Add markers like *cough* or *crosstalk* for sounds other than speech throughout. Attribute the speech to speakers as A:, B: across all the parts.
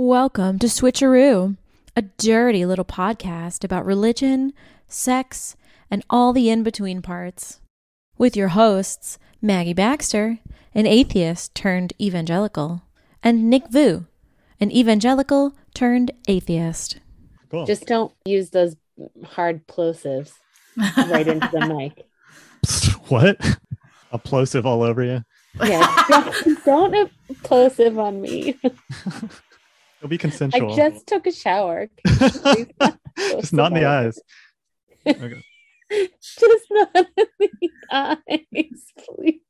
A: Welcome to Switcheroo, a dirty little podcast about religion, sex, and all the in between parts. With your hosts, Maggie Baxter, an atheist turned evangelical, and Nick Vu, an evangelical turned atheist.
B: Cool.
C: Just don't use those hard plosives right into the mic. *laughs*
B: what? A plosive all over you.
C: Yeah, *laughs* don't, don't plosive on me. *laughs*
B: It'll be consensual.
C: I just took a shower. *laughs* *laughs*
B: Just not in the eyes. Okay. *laughs*
C: Just not in the eyes, please.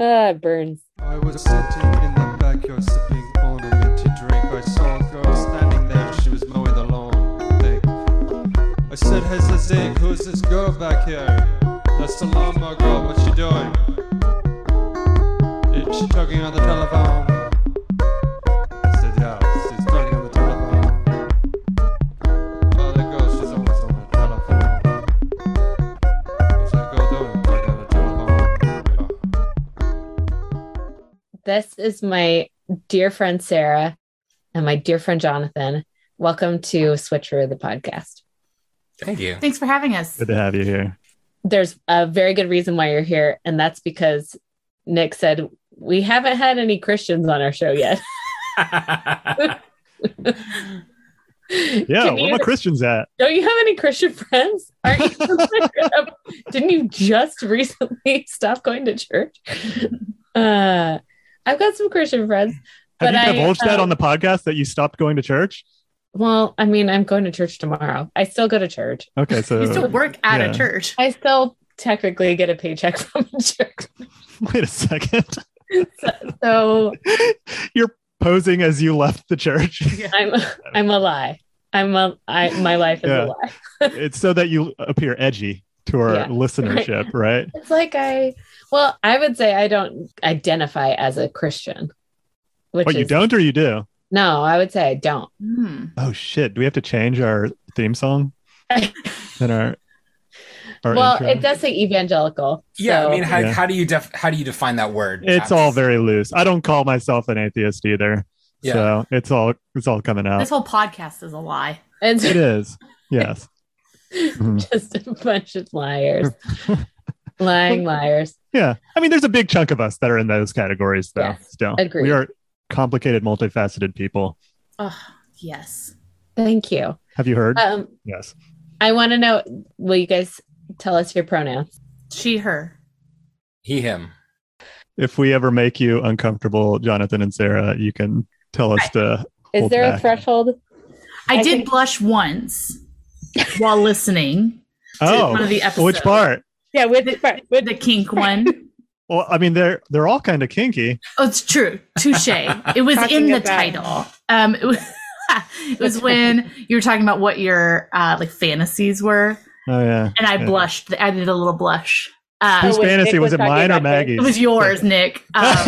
C: Ah, it burns.
D: I was sitting in the backyard sipping on a minty drink. I saw a girl standing there, she was mowing the lawn. Think. I said, Hey, Zig, who's this girl back here? That's the lawnmower girl, what's she doing? Is she talking on the telephone?
C: This is my dear friend Sarah and my dear friend Jonathan. Welcome to Switcher, the podcast.
E: Thank you.
F: Thanks for having us.
B: Good to have you here.
C: There's a very good reason why you're here, and that's because Nick said we haven't had any Christians on our show yet. *laughs*
B: Yeah,
C: Can
B: where
C: you-
B: my Christians at?
C: Don't you have any Christian friends? Aren't you? *laughs* Didn't you just recently *laughs* stop going to church? Uh, I've got some Christian friends.
B: Have
C: But
B: you
C: I,
B: divulged that
C: uh,
B: on the podcast that you stopped going to church?
C: Well, I mean, I'm going to church tomorrow. I still go to church.
B: Okay, so
F: You still work at
B: yeah.
F: a church.
C: I still technically get a paycheck *laughs* from the church. *laughs*
B: wait a second. *laughs*
C: So
B: You're posing as you left the church.
C: I'm I'm a lie. I'm a I my life is
B: Yeah.
C: a lie.
B: it's so that you appear edgy to our
C: Yeah, *laughs*
B: listenership, right?
C: It's like I well, I would say I don't identify as a Christian. Which
B: What you don't or you do?
C: No, I would say I don't.
F: Hmm.
B: Oh shit! Do we have to change our theme song *laughs* and our our
C: well,
B: intro?
C: it does say evangelical.
E: Yeah,
C: so-
E: I mean, how,
B: Yeah.
E: how do you def- how do you define that word?
B: It's all very loose. I don't call myself an atheist either.
E: Yeah.
B: So it's all it's all coming out.
F: This whole podcast is a lie.
C: it's
B: It is. *laughs* Yes. Mhm. *laughs*
C: just a bunch of liars. Lying liars.
B: Yeah. I mean, there's a big chunk of us that are in those categories, though.
C: Yes.
B: Still,
C: Agreed.
B: we are complicated, multifaceted people.
F: Oh, yes.
C: Thank you.
B: Have you heard?
C: Um,
B: yes.
C: I want to know will you guys tell us your pronouns?
F: She, her.
E: he him.
B: If we ever make you uncomfortable, Jonathan and Sarah, you can tell us to.
C: Is
B: Hold
C: there a threshold?
F: I,
C: I
F: did
C: think-
F: blush once while listening.
B: Oh,
F: one of the episodes.
B: which part?
C: Yeah, with
F: The, with the kink one. *laughs*
B: Well, I mean, they're they're all kind of kinky.
F: Oh, it's true. Touche. It was in the
C: about-
F: title. Um, it was, *laughs* it was when you were talking about what your uh, like fantasies were,
B: Oh yeah.
F: and I
B: Yeah.
F: blushed. I did a little blush. Uh,
B: Whose fantasy
C: Nick
B: was
C: was
B: it? Mine or
C: about this?
B: Maggie's?
F: it was yours, Nick. *laughs* Um,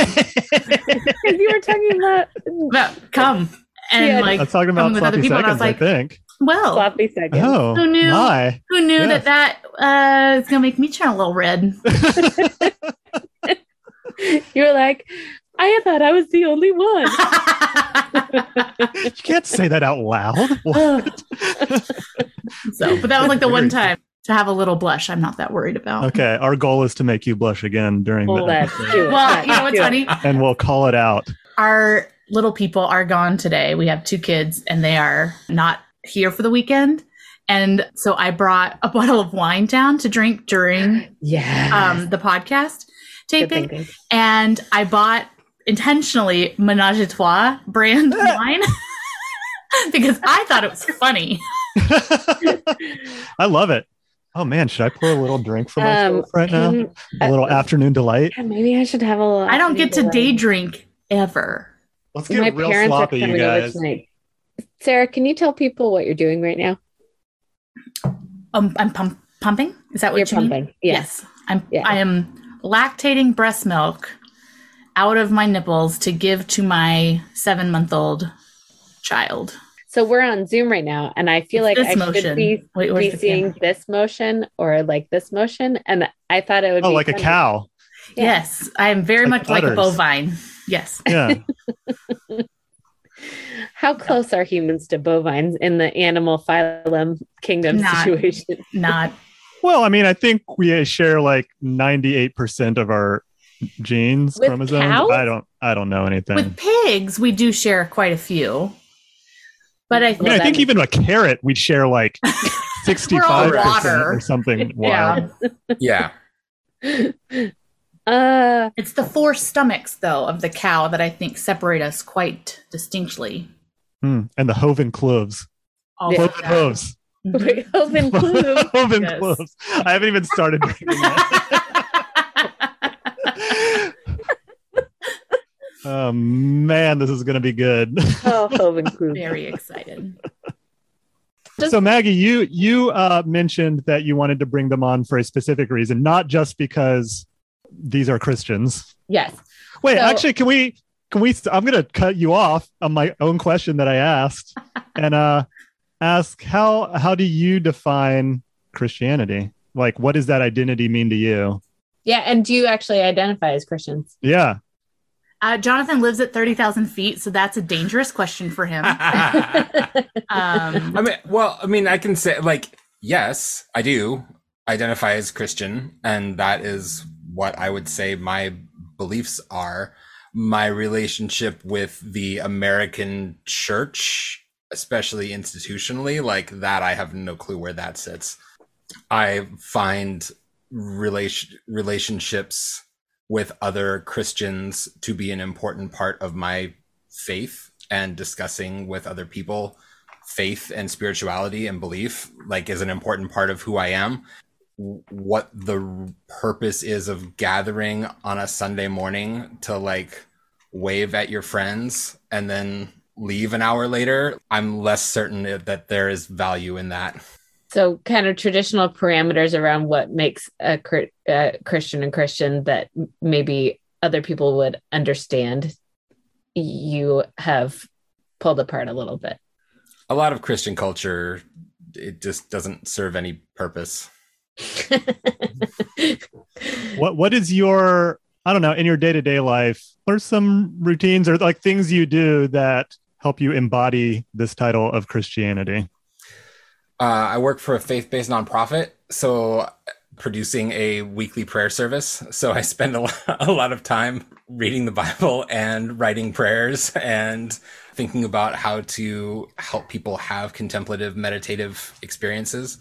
C: you were talking about
F: about come and
C: Yeah.
F: like
B: I was talking about
F: coming with other
B: sloppy
F: people, and I was like,
B: I think.
F: Well,
C: sloppy seconds.
B: Oh,
F: Who knew?
B: my.
F: who knew
B: Yes.
F: that that uh, is gonna make me turn a little red? *laughs* *laughs*
C: You're like, I thought I was the only one. *laughs*
B: You can't say that out loud. What?
F: so, but that was like the one time to have a little blush. I'm not that worried about.
B: okay, our goal is to make you blush again during
C: Well,
B: the
C: let's
B: episode.
F: Well, you know what's funny?
B: and we'll call it out.
F: Our little people are gone today. We have two kids, and they are not here for the weekend. And so I brought a *laughs* bottle of wine down to drink during
C: Yeah.
F: um, the podcast taping. and I bought intentionally Menage a Trois brand *laughs* wine *laughs* because I thought it was funny.
B: I love it. Oh man, should I pour a little drink for myself
C: Um,
B: right now? A little afternoon delight.
C: Yeah, maybe I should have a little.
F: I don't get to
C: afternoon
F: day drink ever.
B: Let's get
C: My
B: real
C: parents
B: sloppy,
C: are
B: you
C: coming over
B: guys.
C: tonight. Sarah, can you tell people what you're doing right now?
F: Um, I'm pump- pumping. Is that what
C: You're
F: you mean?
C: pumping. Yes.
F: Yes, I'm.
C: Yeah.
F: I am lactating breast milk out of my nipples to give to my seven month old child.
C: So we're on Zoom right now, and I feel
F: It's
C: like
F: this
C: I should be,
F: Wait,
C: be seeing
F: camera?
C: this motion or like this motion, and I thought it would
B: Oh,
C: be
B: like a cow.
C: Yeah.
F: Yes, I am very
B: Like
F: much like a bovine. Yes.
B: Yeah. *laughs*
C: How close are humans to bovines in the animal phylum kingdom
F: Not-
C: situation? *laughs*
F: Not
B: Well, I mean, I think we share like 98% of our genes,
C: With
B: chromosomes.
C: cows?
B: I don't I don't know anything.
F: with pigs, we do share quite a few. But I
B: I
F: think
B: mean, I think even a carrot we'd share like *laughs* 65%
F: water.
B: or something *laughs*
F: Yeah.
E: Yeah.
C: Uh,
F: it's the four stomachs though of the cow that I think separate us quite distinctly.
B: Hmm. And the Hoven cloves.
F: All
C: Yeah.
B: Hoven
F: that.
B: cloves.
F: Mhm.
C: wait, Hoven *laughs* Clue.
B: Hoven
F: Yes.
B: cloves. I haven't even started drinking that. *laughs* oh man, this is gonna be good.
C: Oh, Hoven *laughs* Clue.
F: Very excited.
C: Just-
B: so Maggie, you you uh, mentioned that you wanted to bring them on for a specific reason, not just because these are Christians.
C: Yes.
B: Wait,
C: So-
B: actually, can we? Can we? I'm going to cut you off on my own question that I asked, *laughs* and uh, ask how how do you define Christianity? Like, what does that identity mean to you?
C: Yeah. And do you actually identify as Christians?
B: Yeah.
F: Uh, Jonathan lives at 30,000 feet, so that's a dangerous question for him. *laughs* *laughs*
E: I
F: Um,
E: mean, well, I mean, I can say like, yes, I do identify as Christian, and that is what I would say my beliefs are. My relationship with the American church, especially institutionally, like that, I have no clue where that sits. I find relation relationships with other Christians to be an important part of my faith and discussing with other people faith and spirituality and belief like is an important part of who I am. What the purpose is of gathering on a Sunday morning to like wave at your friends and then leave an hour later, I'm less certain that there is value in that.
C: So, kind of traditional parameters around what makes a uh, Christian and Christian that maybe other people would understand. You have pulled apart a little bit.
E: A lot of Christian culture it just doesn't serve any purpose. *laughs*
B: What What is your I don't know in your day to day life? What are some routines or like things you do that help you embody this title of Christianity?
E: Uh, I work for a faith based nonprofit, so producing a weekly prayer service. So I spend a *laughs* a lot of time reading the Bible and writing prayers and thinking about how to help people have contemplative, meditative experiences.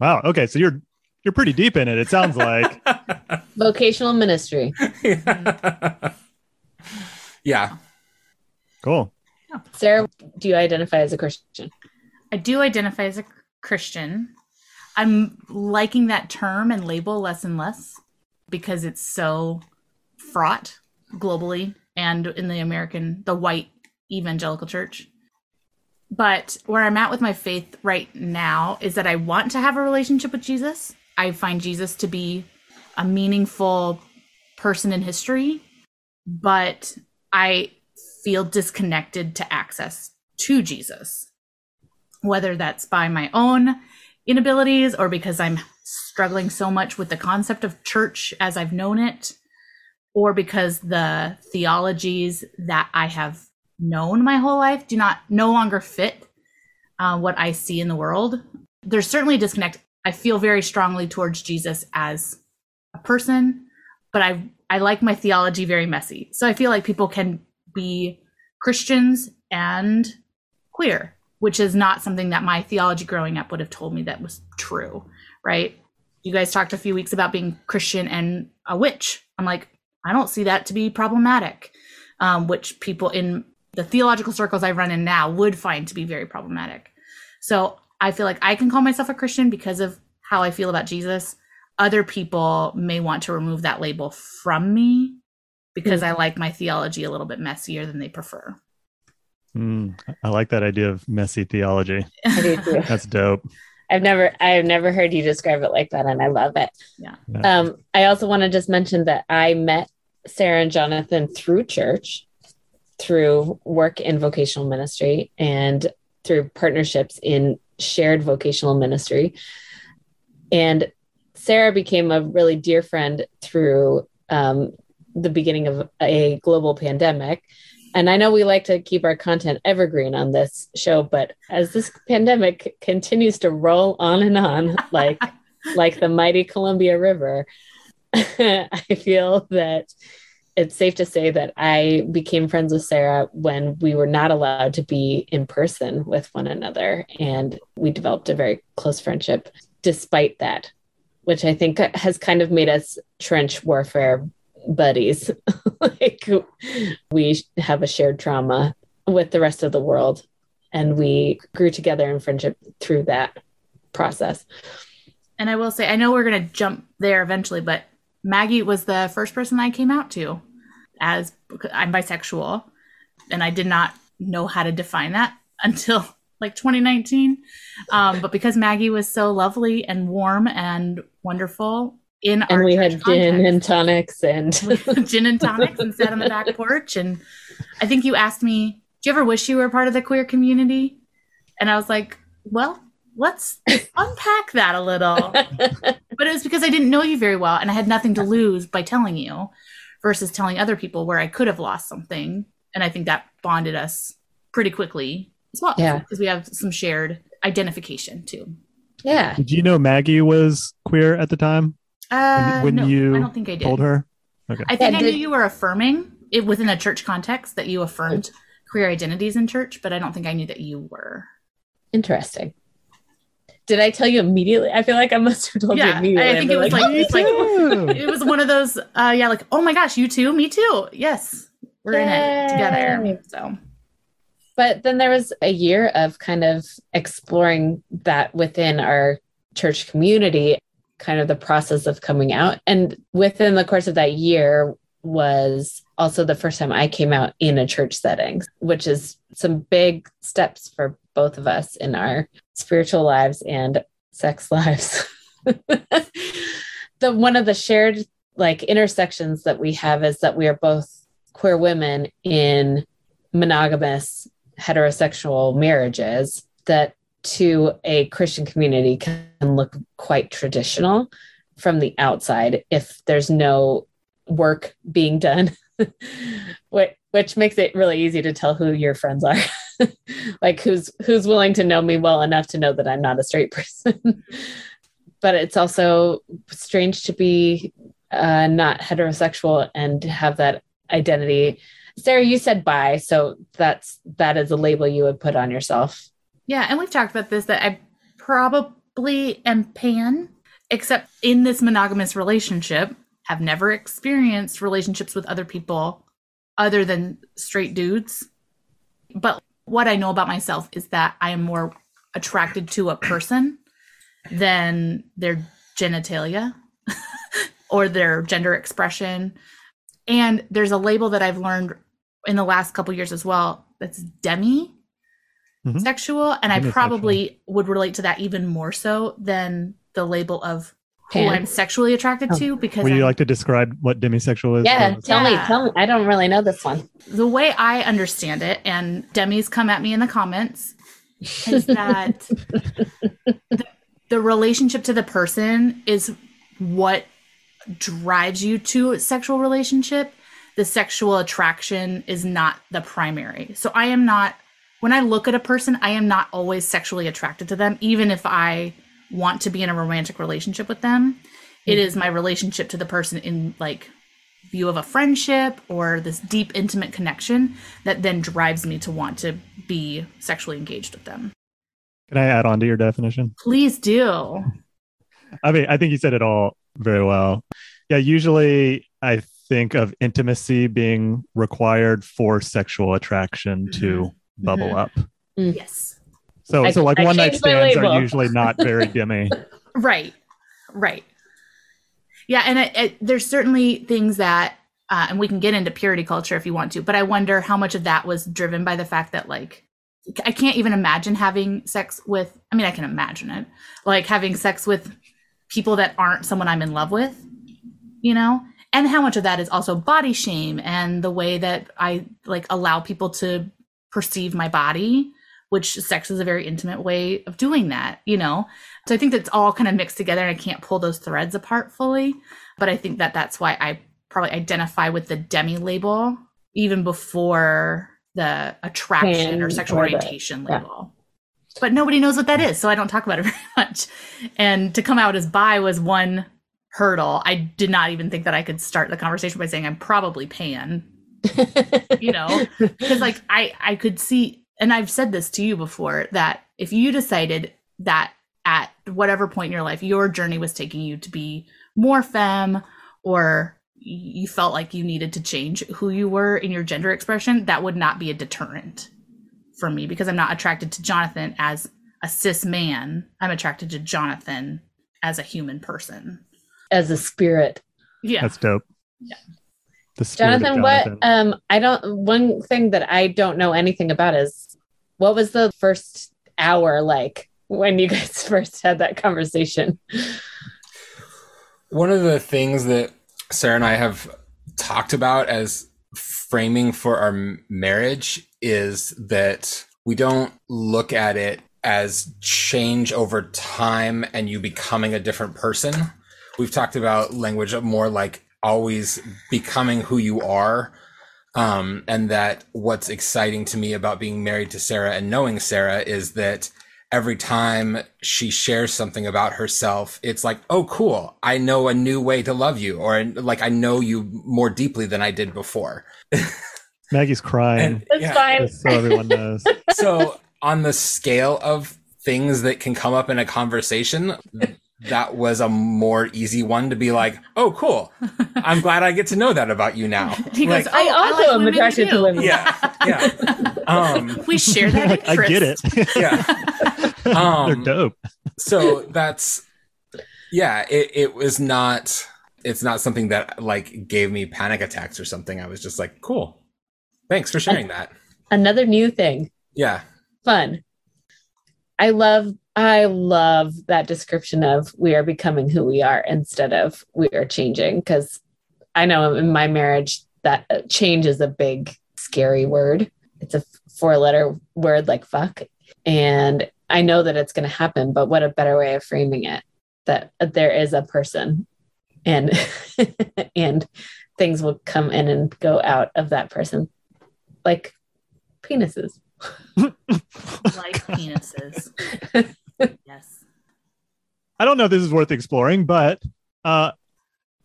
B: Wow. Okay, so you're you're pretty deep in it. It sounds like. *laughs*
C: Vocational ministry.
E: yeah.
B: cool.
C: Sarah, do you identify as a Christian?
F: I do identify as a Christian. I'm liking that term and label less and less because it's so fraught globally and in the American, the white evangelical church. But where I'm at with my faith right now is that I want to have a relationship with Jesus. I find Jesus to be a meaningful person in history, but I feel disconnected to access to Jesus whether that's by my own inabilities or because I'm struggling so much with the concept of church as I've known it, or because the theologies that I have known my whole life do not no longer fit uh, what I see in the world. There's certainly a disconnect. I feel very strongly towards Jesus as a person, but I I like my theology very messy. So I feel like people can be Christians and queer which is not something that my theology growing up would have told me that was true, right? You guys talked a few weeks about being Christian and a witch. I'm like, I don't see that to be problematic, um, which people in the theological circles I run in now would find to be very problematic. So I feel like I can call myself a Christian because of how I feel about Jesus. Other people may want to remove that label from me because I like my theology a little bit messier than they prefer.
B: Mm, I like that idea of messy theology. *laughs*
C: I do *laughs* too.
B: That's dope.
C: I've never I've never heard you describe it like that and I love it.
F: Yeah.
B: Yeah.
C: Um I also want to just mention that I met Sarah and Jonathan through church, through work in vocational ministry and through partnerships in shared vocational ministry. And Sarah became a really dear friend through um, the beginning of a global pandemic And I know we like to keep our content evergreen on this show, but as this pandemic continues to roll on and on, like *laughs* like the mighty Columbia River, *laughs* I feel that it's safe to say that I became friends with Sarah when we were not allowed to be in person with one another. And we developed a very close friendship despite that, which I think has kind of made us trench warfare buddies. *laughs* like we have a shared trauma with the rest of the world. And we grew together in friendship through that process.
F: And I will say, I know we're going to jump there eventually, but Maggie was the first person I came out to as I'm bisexual. And I did not know how to define that *laughs* until like 2019. Um, but because Maggie was so lovely and warm and wonderful in our
C: And we had gin and tonics and
F: gin and tonics and sat on the back porch. And I think you asked me, Do you ever wish you were part of the queer community? And I was like, Well, let's *laughs* unpack that a little. *laughs* But it was because I didn't know you very well and I had nothing to lose by telling you versus telling other people where I could have lost something. And I think that bonded us pretty quickly as well.
C: Yeah.
F: Because we have some shared identification too.
C: yeah.
B: Did you know Maggie was queer at the time
F: Uh,
B: when
F: no,
B: you
F: I don't think I did.
B: told her? Okay.
F: I think
C: Yeah,
F: I
C: did-
F: knew you were affirming it within a church context that you affirmed queer identities in church, but I don't think I knew that you were.
C: Interesting. Did I tell you immediately? I feel like I must have told you
F: Yeah,
C: immediately.
F: I think it was like, it's like it was one of those. Uh, yeah, like oh my gosh, you too, me too. Yes, we're in it together. So
C: but then there was a year of kind of exploring that within our church community, kind of the process of coming out. And within the course of that year was also the first time I came out in a church setting, which is some big steps for both of us in our spiritual lives and sex *laughs* lives. the one of the shared like intersections that we have is that we are both queer women in monogamous heterosexual marriages that to a Christian community can look quite traditional from the outside if there's no work being done, *laughs* which, makes it really easy to tell who your friends are. *laughs* *laughs* like who's who's willing to know me well enough to know that I'm not a straight *laughs* person. but it's also strange to be uh, not heterosexual and have that identity Sarah, you said bi, so that's that is a label you would put on yourself.
F: yeah, and we've talked about this that I probably am pan, except in this monogamous relationship, have never experienced relationships with other people other than straight dudes. But what I know about myself is that I am more attracted to a person than their genitalia *laughs* or their gender expression. And there's a label that I've learned in the last couple years as well that's demi
B: Mhm.
F: sexual and I probably would relate to that even more so than the label of who I'm sexually attracted
C: Oh.
F: to because
B: Would you
F: I'm-
B: like to describe what demisexual is?
C: Yeah,
B: Or-
C: tell me, tell me. I don't really know this one.
F: the way I understand it, and Demi's come at me in the comments, is *laughs* that the, the relationship to the person is what drives you to a sexual relationship. The sexual attraction is not the primary. So I am not, when I look at a person, I am not always sexually attracted to them, even if I want to be in a romantic relationship with them. It is my relationship to the person in like view of a friendship or this deep intimate connection that then drives me to want to be sexually engaged with them.
B: Can I add on to your definition?
F: Please do.
B: I mean, I think you said it all very well. Yeah, usually I think of intimacy being required for sexual attraction to bubble
C: Mhm.
B: up.
F: Yes.
B: So,
C: I-
B: so like
C: I
B: one night stands are usually not very *laughs* demi.
F: Right. Right. Yeah, and it, it, there's certainly things that, uh, and we can get into purity culture if you want to, but I wonder how much of that was driven by the fact that, like, I can't even imagine having sex with, I mean, I can imagine it, like having sex with people that aren't someone I'm in love with, you know? And how much of that is also body shame and the way that I, like, allow people to perceive my body, which sex is a very intimate way of doing that, you know? So I think that's all kind of mixed together and I can't pull those threads apart fully. But I think that that's why I probably identify with the demi label even before the attraction or sexual
C: or the-
F: orientation
C: yeah.
F: label. But nobody knows what that is, so I don't talk about it *laughs* very much. And to come out as bi was one hurdle. I did not even think that I could start the conversation by saying I'm probably pan, *laughs* you know, because like I I could see, and I've said this to you before that if you decided that at whatever point in your life your journey was taking you to be more femme or you felt like you needed to change who you were in your gender expression, that would not be a deterrent for me because I'm not attracted to Jonathan as a cis man. I'm attracted to Jonathan as a human person.
C: As a spirit.
F: Yeah.
B: That's dope.
F: Yeah.
B: The spirit of
C: Jonathan, what um I don't one thing that I don't know anything about is what was the first hour like when you guys *laughs* first had that conversation?
E: One of the things that Sarah and I have talked about as framing for our marriage is that we don't look at it as change over time and you becoming a different person. We've talked about language of more like always becoming who you are. Um, and that what's exciting to me about being married to Sarah and knowing Sarah is that every time she shares something about herself, it's like, oh, cool. I know a new way to love you, or like I know you more deeply than I did before. *laughs*
B: Maggie's crying.
E: And
C: That's
E: yeah,
C: fine.
B: so everyone knows. *laughs*
E: so on the scale of things that can come up in a conversation, that was a more easy one to be like, oh, cool. I'm glad I get to know that about you now. *laughs*
F: He goes,
E: Like,
C: I
F: "Oh,
C: also
F: like
C: am
F: women
C: attracted to
F: too."
C: women.
E: yeah, yeah. *laughs* Um,
F: We share that
B: Like, I get it.
F: interest. *laughs*
E: yeah.
B: They're
E: Um,
B: dope.
E: so that's yeah it, it was not it's not something that like gave me panic attacks or something i was just like cool thanks for sharing that
C: Another new thing.
E: yeah
C: Fun. I love I love that description of we are becoming who we are instead of we are changing because I know in my marriage that uh, change is a big scary word. It's a four letter word like fuck and I know that it's going to happen but what a better way of framing it that there is a person and *laughs* and things will come in and go out of that person like penises. *laughs*
F: like penises. *laughs* yes.
B: I don't know if this is worth exploring, but uh,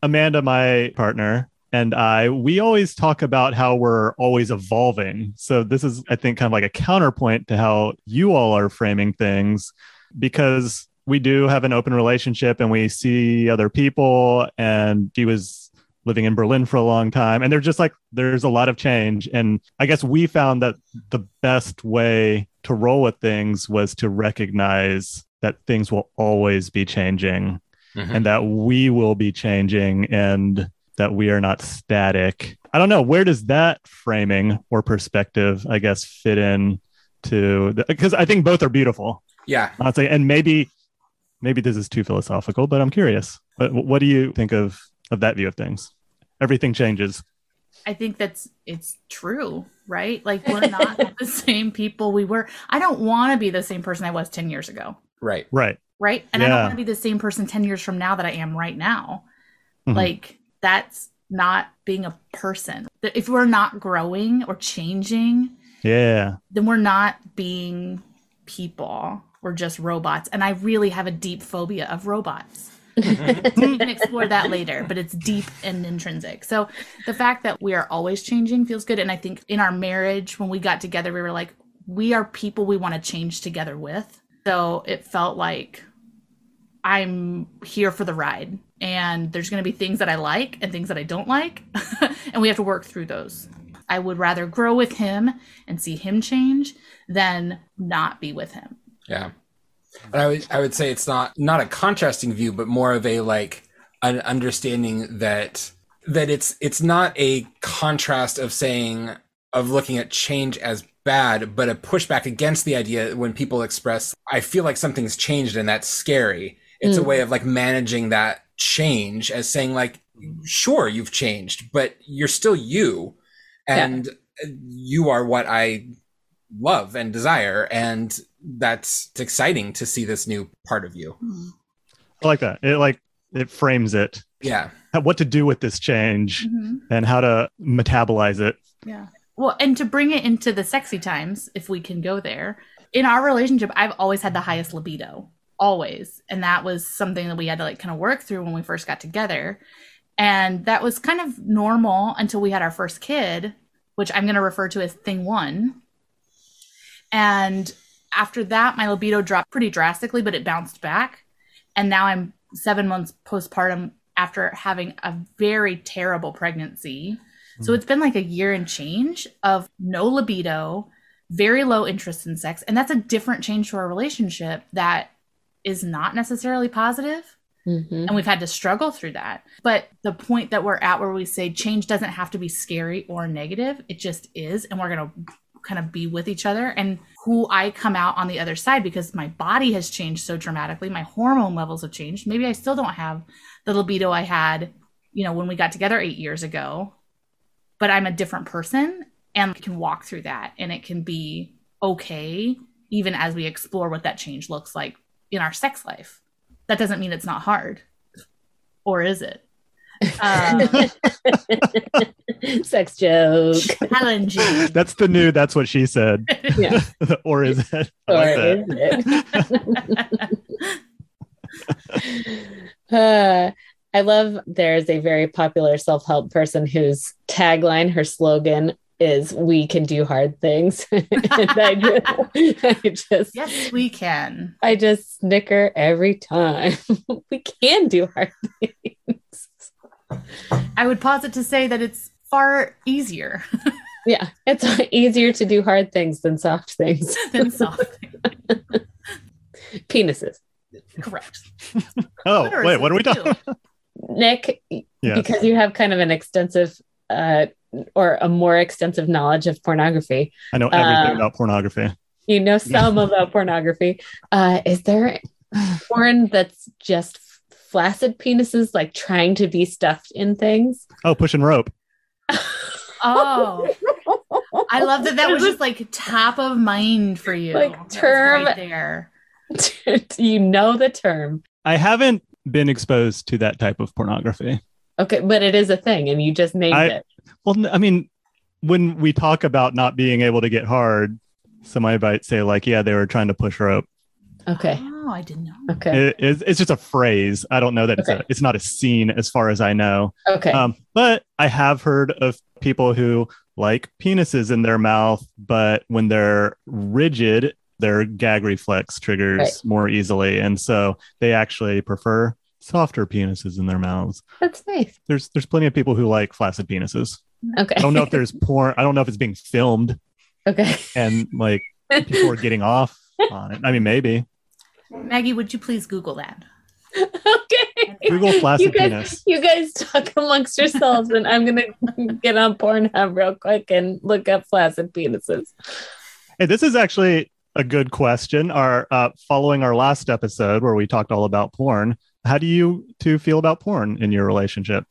B: Amanda, my partner, and I, we always talk about how we're always evolving. So this is, I think, kind of like a counterpoint to how you all are framing things, because we do have an open relationship and we see other people. And he was living in Berlin for a long time, and they're just like, there's a lot of change. And I guess we found that the best way to roll with things was to recognize that things will always be changing
E: Mhm.
B: and that we will be changing and that we are not static. I don't know. Where does that framing or perspective, I guess, fit in to because I think both are beautiful.
E: yeah
B: Honestly, and maybe maybe this is too philosophical, but I'm curious. But what do you think of of that view of things? Everything changes.
F: I think that's it's true, right? Like we're not *laughs* the same people we were. I don't want to be the same person I was 10 years ago,
E: right
B: Right.
F: right? And I don't want to be the same person 10 years from now that I am right now.
B: Mhm.
F: Like that's not being a person. If we're not growing or changing,
B: Yeah.
F: then we're not being people. We're just robots. And I really have a deep phobia of robots. Mm-hmm. *laughs* we can explore that later, but it's deep and intrinsic. So the fact that we are always changing feels good. And I think in our marriage, when we got together, we were like, we are people we want to change together with. So it felt like I'm here for the ride. And there's going to be things that I like and things that I don't like. *laughs* and we have to work through those. I would rather grow with him and see him change than not be with him.
E: yeah and i would i would say it's not not a contrasting view but more of a like an understanding that that it's it's not a contrast of saying of looking at change as bad but a pushback against the idea when people express i feel like something's changed and that's scary it's a
C: Mm.
E: way of like managing that change as saying like sure you've changed but you're still you and you are what i love and desire and that's it's exciting to see this new part of you
B: I like that. It like it frames it.
E: yeah
B: What to do with this change
F: Mhm.
B: and how to metabolize it
F: Yeah. Well, and to bring it into the sexy times, if we can go there, in our relationship, I've always had the highest libido, always. And that was something that we had to like kind of work through when we first got together. And that was kind of normal until we had our first kid, which I'm going to refer to as thing one. And after that, my libido dropped pretty drastically, but it bounced back. And now I'm seven months postpartum after having a very terrible pregnancy. So it's been like a year and change of no libido, very low interest in sex. And that's a different change to our relationship that is not necessarily positive.
C: Mhm.
F: And we've had to struggle through that. But the point that we're at where we say change doesn't have to be scary or negative, it just is. And we're going to kind of be with each other and who I come out on the other side because my body has changed so dramatically. My hormone levels have changed. Maybe I still don't have the libido I had, you know, when we got together eight years ago, but I'm a different person and can walk through that and it can be okay even as we explore what that change looks like in our sex life. That doesn't mean it's not hard. Or is it? Uh, *laughs*
C: Sex joke.
F: Helen
B: That's the new. That's what she said.
C: Yeah. *laughs*
B: or is it? I
C: Or
B: like that.
C: is it? *laughs* Uh, I love there's a very popular self help person whose tagline, her slogan is "We can do hard things," and I just, I just,
F: yes, we can.
C: I just snicker every time. we can do hard things.
F: I would posit to say that it's far easier *laughs*
C: Yeah, it's easier to do hard things than soft things. *laughs*
F: than soft. things. *laughs*
C: Penises.
F: Correct.
B: Oh,
F: Clitoris
B: wait. What are we talking?
C: Nick,
B: Yes.
C: because you have kind of an extensive uh, or a more extensive knowledge of pornography,
B: I know everything
C: Uh,
B: about pornography.
C: you know some about pornography. Uh, is there porn that's just flaccid penises, like trying to be stuffed in things?
B: Oh, pushing rope. *laughs*
F: Oh, I love that. That was just like top of mind for you.
C: Like, term-
F: right there. *laughs*
C: you know the term.
B: I haven't been exposed to that type of pornography.
C: Okay, but it is a thing, and you just named
B: I-
C: it.
B: Well, I mean, when we talk about not being able to get hard, somebody might say like, "Yeah, they were trying to push rope."
C: Okay,
F: Oh, I didn't know.
C: okay,
B: It- it's, it's just a phrase. I don't know that it's, a, it's not a scene as far as I know.
C: okay.
B: Um, but I have heard of people who like penises in their mouth, but when they're rigid, their gag reflex triggers
C: Right.
B: more easily, and so they actually prefer softer penises in their mouths.
C: That's nice.
B: There's there's plenty of people who like flaccid penises.
C: Okay.
B: I don't know if there's *laughs* porn. I don't know if it's being filmed
C: okay.
B: and like *laughs* people are getting off on it. I mean, maybe
F: Maggie, would you please Google that?
C: okay. *laughs*
B: Google flaccid
C: you guys,
B: penis.
C: you guys talk amongst yourselves, and I'm gonna get on Pornhub real quick and look up flaccid penises.
B: Hey, this is actually a good question. Our uh, following our last episode where we talked all about porn. How do you two feel about porn in your relationship?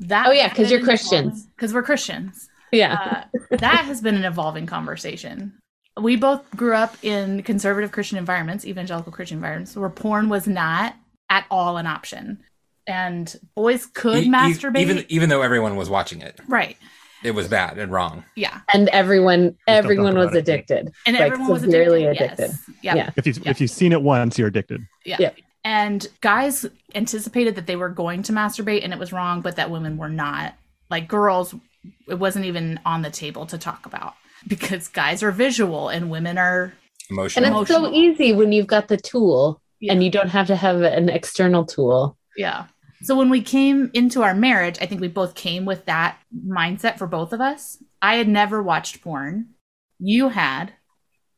F: That
C: Oh, yeah, because you're Christians.
F: Because we're Christians.
C: Yeah.
F: Uh, that has been an evolving conversation. We both grew up in conservative Christian environments, evangelical Christian environments, where porn was not at all an option, and boys could
E: E-
F: masturbate.
E: even even though everyone was watching it,
F: right?
E: it was bad and wrong.
F: Yeah,
C: and everyone, everyone was
B: it.
C: addicted.
F: and
C: Like,
F: everyone was
C: severely
F: addicted.
C: addicted.
F: Yes. Yep.
C: Yeah.
B: If you
F: Yeah.
B: if you've seen it once, you're addicted.
F: Yeah.
C: Yeah.
F: And guys anticipated that they were going to masturbate and it was wrong, but that women were not. Like girls, it wasn't even on the table to talk about because guys are visual and women are.
E: Emotional.
C: And it's so easy when you've got the tool
F: Yeah.
C: and you don't have to have an external tool.
F: Yeah. So when we came into our marriage, I think we both came with that mindset for both of us. I had never watched porn. You had.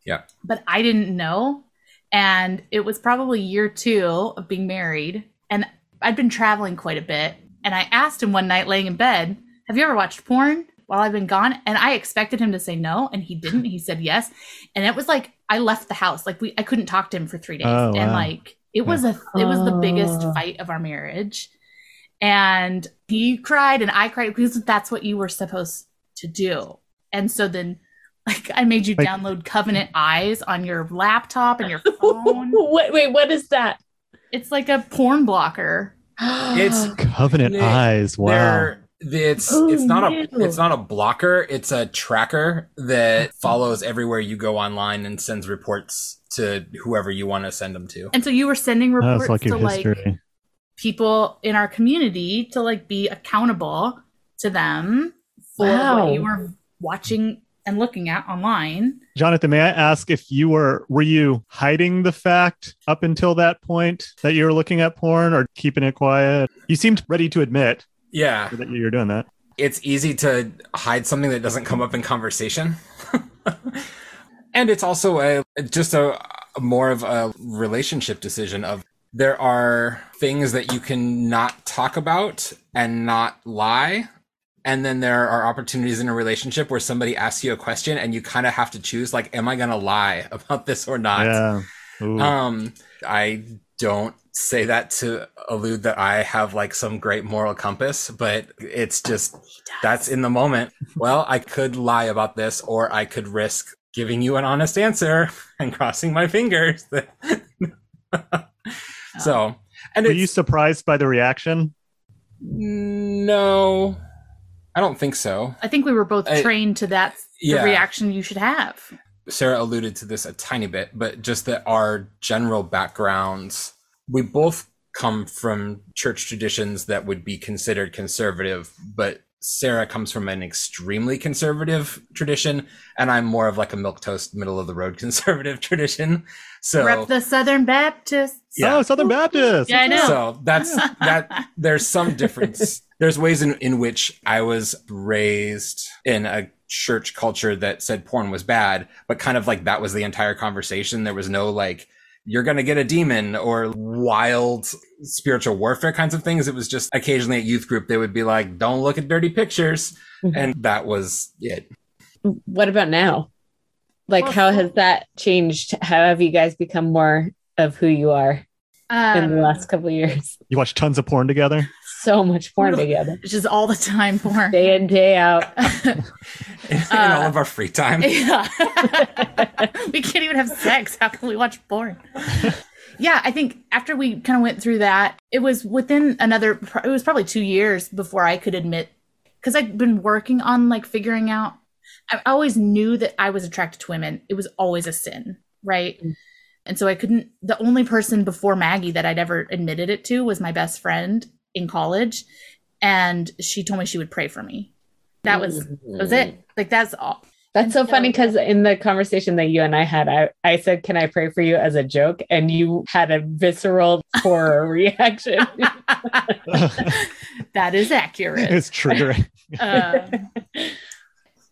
E: Yeah.
F: But I didn't know. And it was probably year two of being married. And I'd been traveling quite a bit. And I asked him one night laying in bed, Have you ever watched porn while I've been gone? And I expected him to say no. And he didn't. He said yes. And it was like I left the house. Like we I couldn't talk to him for three days.
B: Oh,
F: And
B: wow.
F: like it was a it was the biggest
C: Oh.
F: fight of our marriage. And he cried and I cried because that's what you were supposed to do. And so then like I made you
B: Like-
F: download Covenant Eyes on your laptop and your *laughs* phone.
C: wait, wait, what is that?
F: it's like a porn blocker.
E: It's- *gasps*
B: Covenant eyes. Wow.
E: They're It's
C: Oh,
E: it's not a it's not a blocker. It's a tracker that follows everywhere you go online and sends reports to whoever you want to send them to.
F: And so you were sending reports
B: like
F: to
B: your
F: like people in our community to like be accountable to them for
C: Wow.
F: what you were watching and looking at online.
B: Jonathan, may I ask if you were were you hiding the fact up until that point that you were looking at porn or keeping it quiet? You seemed ready to admit
E: Yeah,
B: that you're doing that.
E: it's easy to hide something that doesn't come up in conversation. *laughs* and it's also a just a, more of a relationship decision of there are things that you can not talk about and not lie and then there are opportunities in a relationship where somebody asks you a question and you kind of have to choose like am i going to lie *laughs* about this or not
B: yeah.
E: Um, I don't say that to allude that I have like some great moral compass, but it's oh, just that's in the moment. Well, I could lie about this, or I could risk giving you an honest answer *laughs* and crossing my fingers. *laughs* Oh. so, and
B: were you surprised by the reaction?
E: no, I don't think so.
F: I think we were both
E: I-
F: trained to that the
E: Yeah.
F: reaction you should have.
E: Sarah alluded to this a tiny bit, but just that our general backgrounds, we both come from church traditions that would be considered conservative, but Sarah comes from an extremely conservative tradition, and I'm more of like a milk toast, middle of the road *laughs* conservative tradition. So
F: Rep the Southern Baptists.
E: Yeah.
B: Oh, Southern Baptist.
F: Yeah, I know.
E: so that's that there's some difference *laughs* there's ways in, in which i was raised in a church culture that said porn was bad but kind of like that was the entire conversation there was no like you're gonna get a demon or wild spiritual warfare kinds of things it was just occasionally at youth group they would be like don't look at dirty pictures
C: Mhm.
E: and that was it
C: What about now? Like,
F: Well,
C: how has that changed? How have you guys become more of who you are in the
F: Um,
C: last couple of years?
B: You watch tons of porn together.
C: So much porn together, *laughs*
F: just all the time porn.
C: day in, day out. *laughs* *laughs*
E: in all of our free time
F: yeah. we can't even have sex. How can we watch porn? yeah, I think after we kind of went through that, it was within another, it was probably two years before I could admit, because I'd been working on like figuring out, I always knew that I was attracted to women. It was always a sin, right?
C: Mm.
F: And so I couldn't, the only person before Maggie that I'd ever admitted it to was my best friend in college. And she told me she would pray for me. That was, that was it. Like, that's all.
C: That's so
F: And so-
C: funny because in the conversation that you and I had, I, I said, Can I pray for you as a joke? And you had a visceral horror *laughs* reaction. *laughs*
F: that is accurate.
B: it's triggering. *laughs*
F: Um,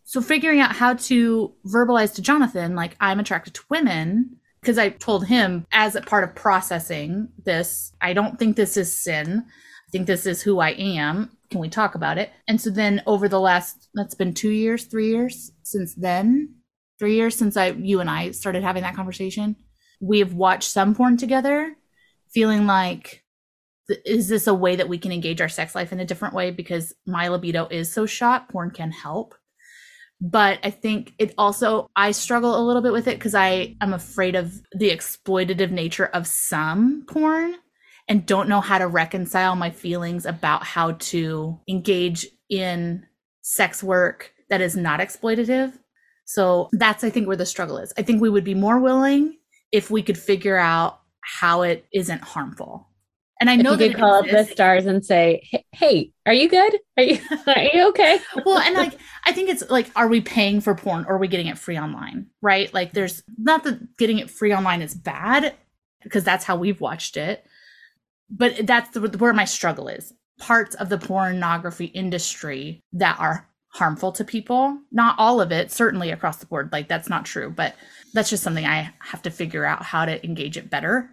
F: so figuring out how to verbalize to Jonathan, like I'm attracted to women, because I told him as a part of processing this, I don't think this is sin. I think this is who I am. Can we talk about it? And so then over the last, that's been two years, three years since then, three years since I, you and I started having that conversation. We have watched some porn together, feeling like is this a way that we can engage our sex life in a different way because my libido is so shot porn can help but i think it also i struggle a little bit with it because i am afraid of the exploitative nature of some porn and don't know how to reconcile my feelings about how to engage in sex work that is not exploitative. So that's i think where the struggle is. I think we would be more willing if we could figure out how it isn't harmful. And i
C: if
F: know
C: you
F: that
C: call up the stars and say, "Hey- Hey, are you good? Are you, *laughs* are you okay? *laughs*
F: well and like i think it's like are we paying for porn or are we getting it free online right? Like there's not that getting it free online is bad because that's how we've watched it but that's the, where my struggle is. Parts of the pornography industry that are harmful to people not all of it certainly across the board like that's not true but that's just something i have to figure out how to engage it better.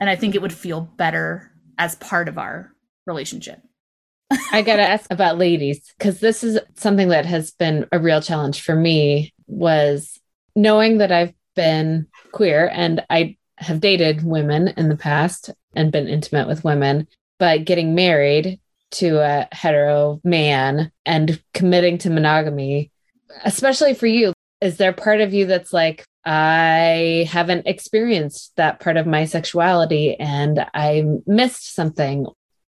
F: And i think it would feel better as part of our relationship. *laughs*
C: I got to ask about ladies because this is something that has been a real challenge for me was knowing that I've been queer and I have dated women in the past and been intimate with women, but getting married to a hetero man and committing to monogamy, especially for you, is there part of you that's like, I haven't experienced that part of my sexuality and I missed something.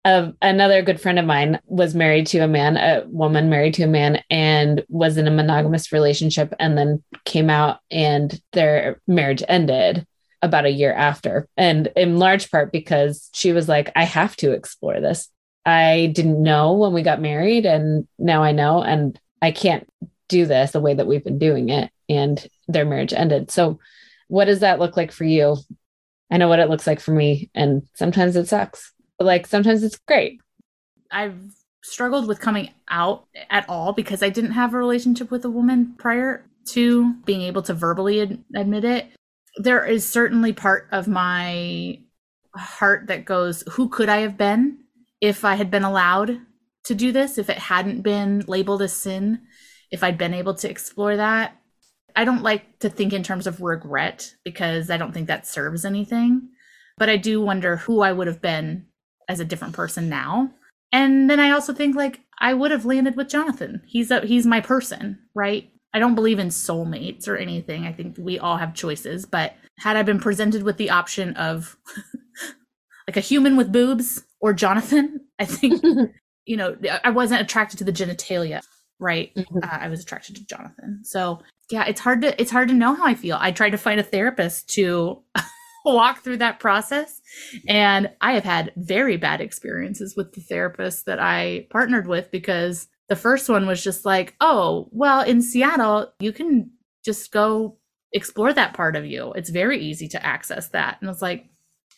C: Another good friend of mine was married to a man, a woman married to a man, and was in a monogamous relationship, and then came out, and their marriage ended about a year after, and in large part because she was like, "I have to explore this. I didn't know when we got married, and now I know, and I can't do this the way that we've been doing it." And their marriage ended. So, what does that look like for you? I know what it looks like for me, and sometimes it sucks but like sometimes it's great.
F: I've struggled with coming out at all because I didn't have a relationship with a woman prior to being able to verbally ad- admit it. There is certainly part of my heart that goes, Who could I have been if I had been allowed to do this? If it hadn't been labeled as sin? If I'd been able to explore that? I don't like to think in terms of regret because I don't think that serves anything. But I do wonder who I would have been as a different person now. And then I also think like I would have landed with Jonathan. He's a he's my person, right? I don't believe in soulmates or anything. I think we all have choices, but had I been presented with the option of *laughs* like a human with boobs or Jonathan, I think *laughs* you know, I wasn't attracted to the genitalia, right?
C: Mhm.
F: Uh, I was attracted to Jonathan. So, yeah, it's hard to it's hard to know how I feel. I tried to find a therapist to *laughs* walk through that process and I have had very bad experiences with the therapist that I partnered with because the first one was just like, "Oh, well, in Seattle, you can just go explore that part of you. It's very easy to access that." And I was like,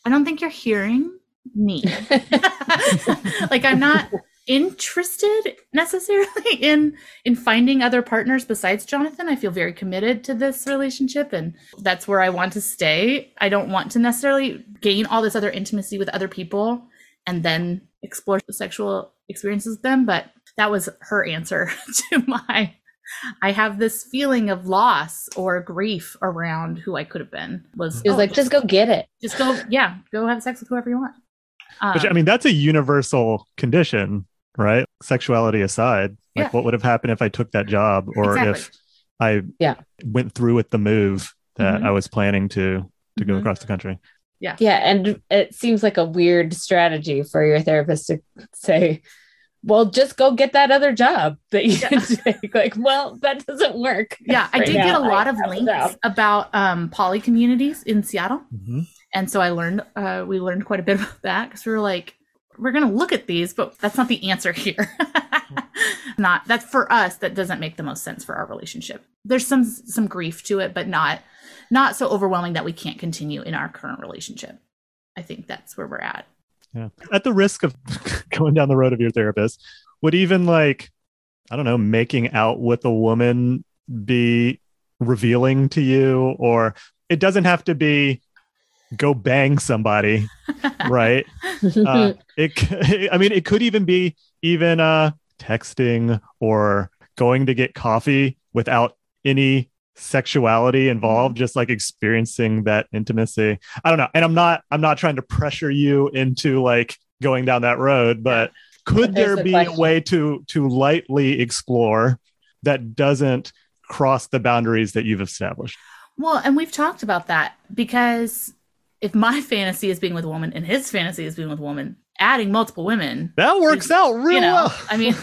F: "I don't think you're hearing me." *laughs* like I'm not interested necessarily *laughs* in in finding other partners besides Jonathan. I feel very committed to this relationship and that's where I want to stay. I don't want to necessarily gain all this other intimacy with other people and then explore sexual experiences with them, but that was her answer *laughs* to my I have this feeling of loss or grief around who I could have been. Was
C: it was
F: oh,
C: like, just go get it.
F: just go, yeah, go have sex with whoever you want.
B: Which I
F: Um,
B: mean, that's a universal condition, right? Sexuality aside, like
F: Yeah.
B: what would have happened if I took that job, or
F: Exactly.
B: if I
C: Yeah.
B: went through with the move that
F: Mhm.
B: I was planning to to go
F: Mhm.
B: across the country.
C: Yeah. Yeah. And it seems like a weird strategy for your therapist to say, well, just go get that other job that you can take. *laughs* Like, well, that doesn't work.
F: yeah, I
C: right
F: did get a lot
C: I
F: of links about um, poly communities in Seattle,
B: Mm-hmm.
F: and so I learned uh, we learned quite a bit *laughs* about that because we were like, we're gonna look at these, but that's not the answer *laughs* here. not that's for us. That doesn't make the most sense for our relationship. There's some some grief to it, but not not so overwhelming that we can't continue in our current relationship. I think that's where we're at.
B: Yeah. At the risk of *laughs* going down the road of your therapist, would even like, I don't know, making out with a woman be revealing to you? Or it doesn't have to be go bang somebody, *laughs* right? Uh, it, *laughs* I mean, it could even be even uh, texting or going to get coffee without any sexuality involved just like experiencing that intimacy. I don't know and i'm not i'm not trying to pressure you into like going down that road but could there
C: the
B: be a way to to lightly explore that doesn't cross the boundaries that you've established?
F: Well, and we've talked about that because if my fantasy is being with a woman and his fantasy is being with a woman, adding multiple women,
B: that works out real
F: you know,
B: well.
F: I mean,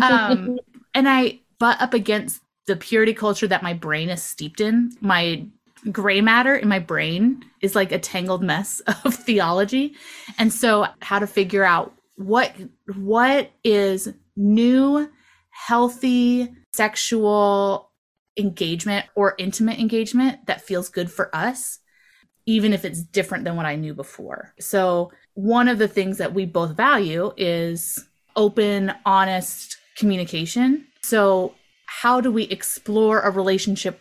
F: *laughs* um, and I butt up against the purity culture that my brain is steeped in. My gray matter in my brain is like a tangled mess *laughs* of theology, and so how to figure out what what is new, healthy sexual engagement or intimate engagement that feels good for us even if it's different than what I knew before. So, one of the things that we both value is open, honest communication. So, how do we explore a relationship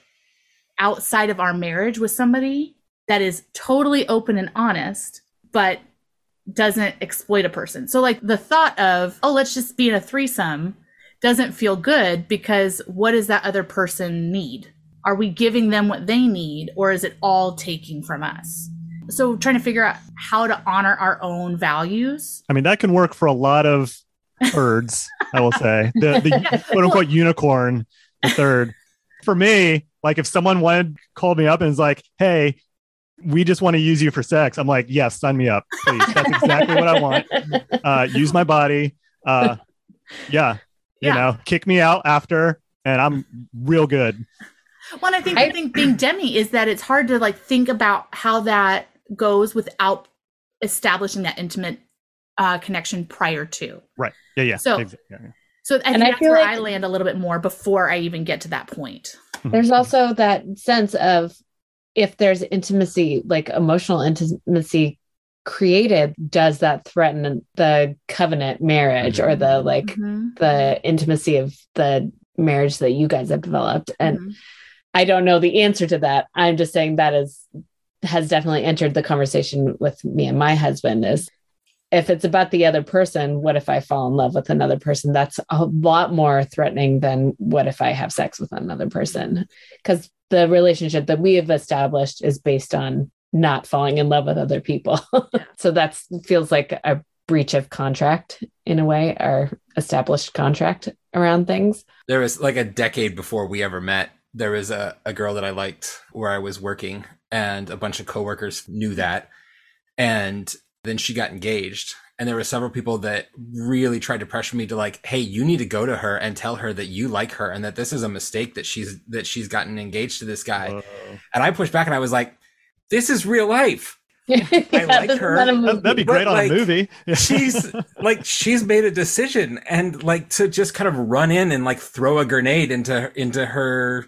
F: outside of our marriage with somebody that is totally open and honest, but doesn't exploit a person? So, like the thought of, oh, let's just be in a threesome doesn't feel good because what does that other person need? Are we giving them what they need or is it all taking from us? So trying to figure out how to honor our own values.
B: I mean, that can work for a lot of birds, I will say. The, the quote unquote unicorn, the third. For me, like if someone wanted called me up and was like, hey, we just want to use you for sex. I'm like, yes, sign me up, please. That's exactly what I want. Uh, use my body. Uh, yeah, you
F: Yeah.
B: know, kick me out after, and I'm real good.
F: Well, and I think
C: I-
F: the thing being Demi is that it's hard to like think about how that goes without establishing that intimate uh, connection prior to.
B: Right? Yeah, yeah.
F: So-
B: exa- yeah, yeah.
F: So I think
C: And I
F: that's
C: feel
F: where
C: like-
F: I land a little bit more before I even get to that point.
C: there's also that sense of if there's intimacy like emotional intimacy created does that threaten the covenant marriage or the like
F: Mhm.
C: the intimacy of the marriage that you guys have developed and
F: Mhm.
C: i don't know the answer to that i'm just saying that is has definitely entered the conversation with me and my husband is if it's about the other person what if i fall in love with another person that's a lot more threatening than what if i have sex with another person because the relationship that we have established is based on not falling in love with other people *laughs* so that feels like a breach of contract in a way our established contract around things
E: There was like a decade before we ever met. There was a, a girl that I liked where I was working, and a bunch of coworkers knew that. And then she got engaged. And there were several people that really tried to pressure me to like, hey, you need to go to her and tell her that you like her and that this is a mistake that she's that she's gotten engaged to this guy.
B: Whoa.
E: And I pushed back and I was like, this is real life. *laughs*
C: Yeah,
E: like her.
B: That-
C: movie.
B: That'd be
E: But,
B: great on
E: like,
B: a movie. *laughs*
E: she's like she's made a decision and like to just kind of run in and like throw a grenade into into her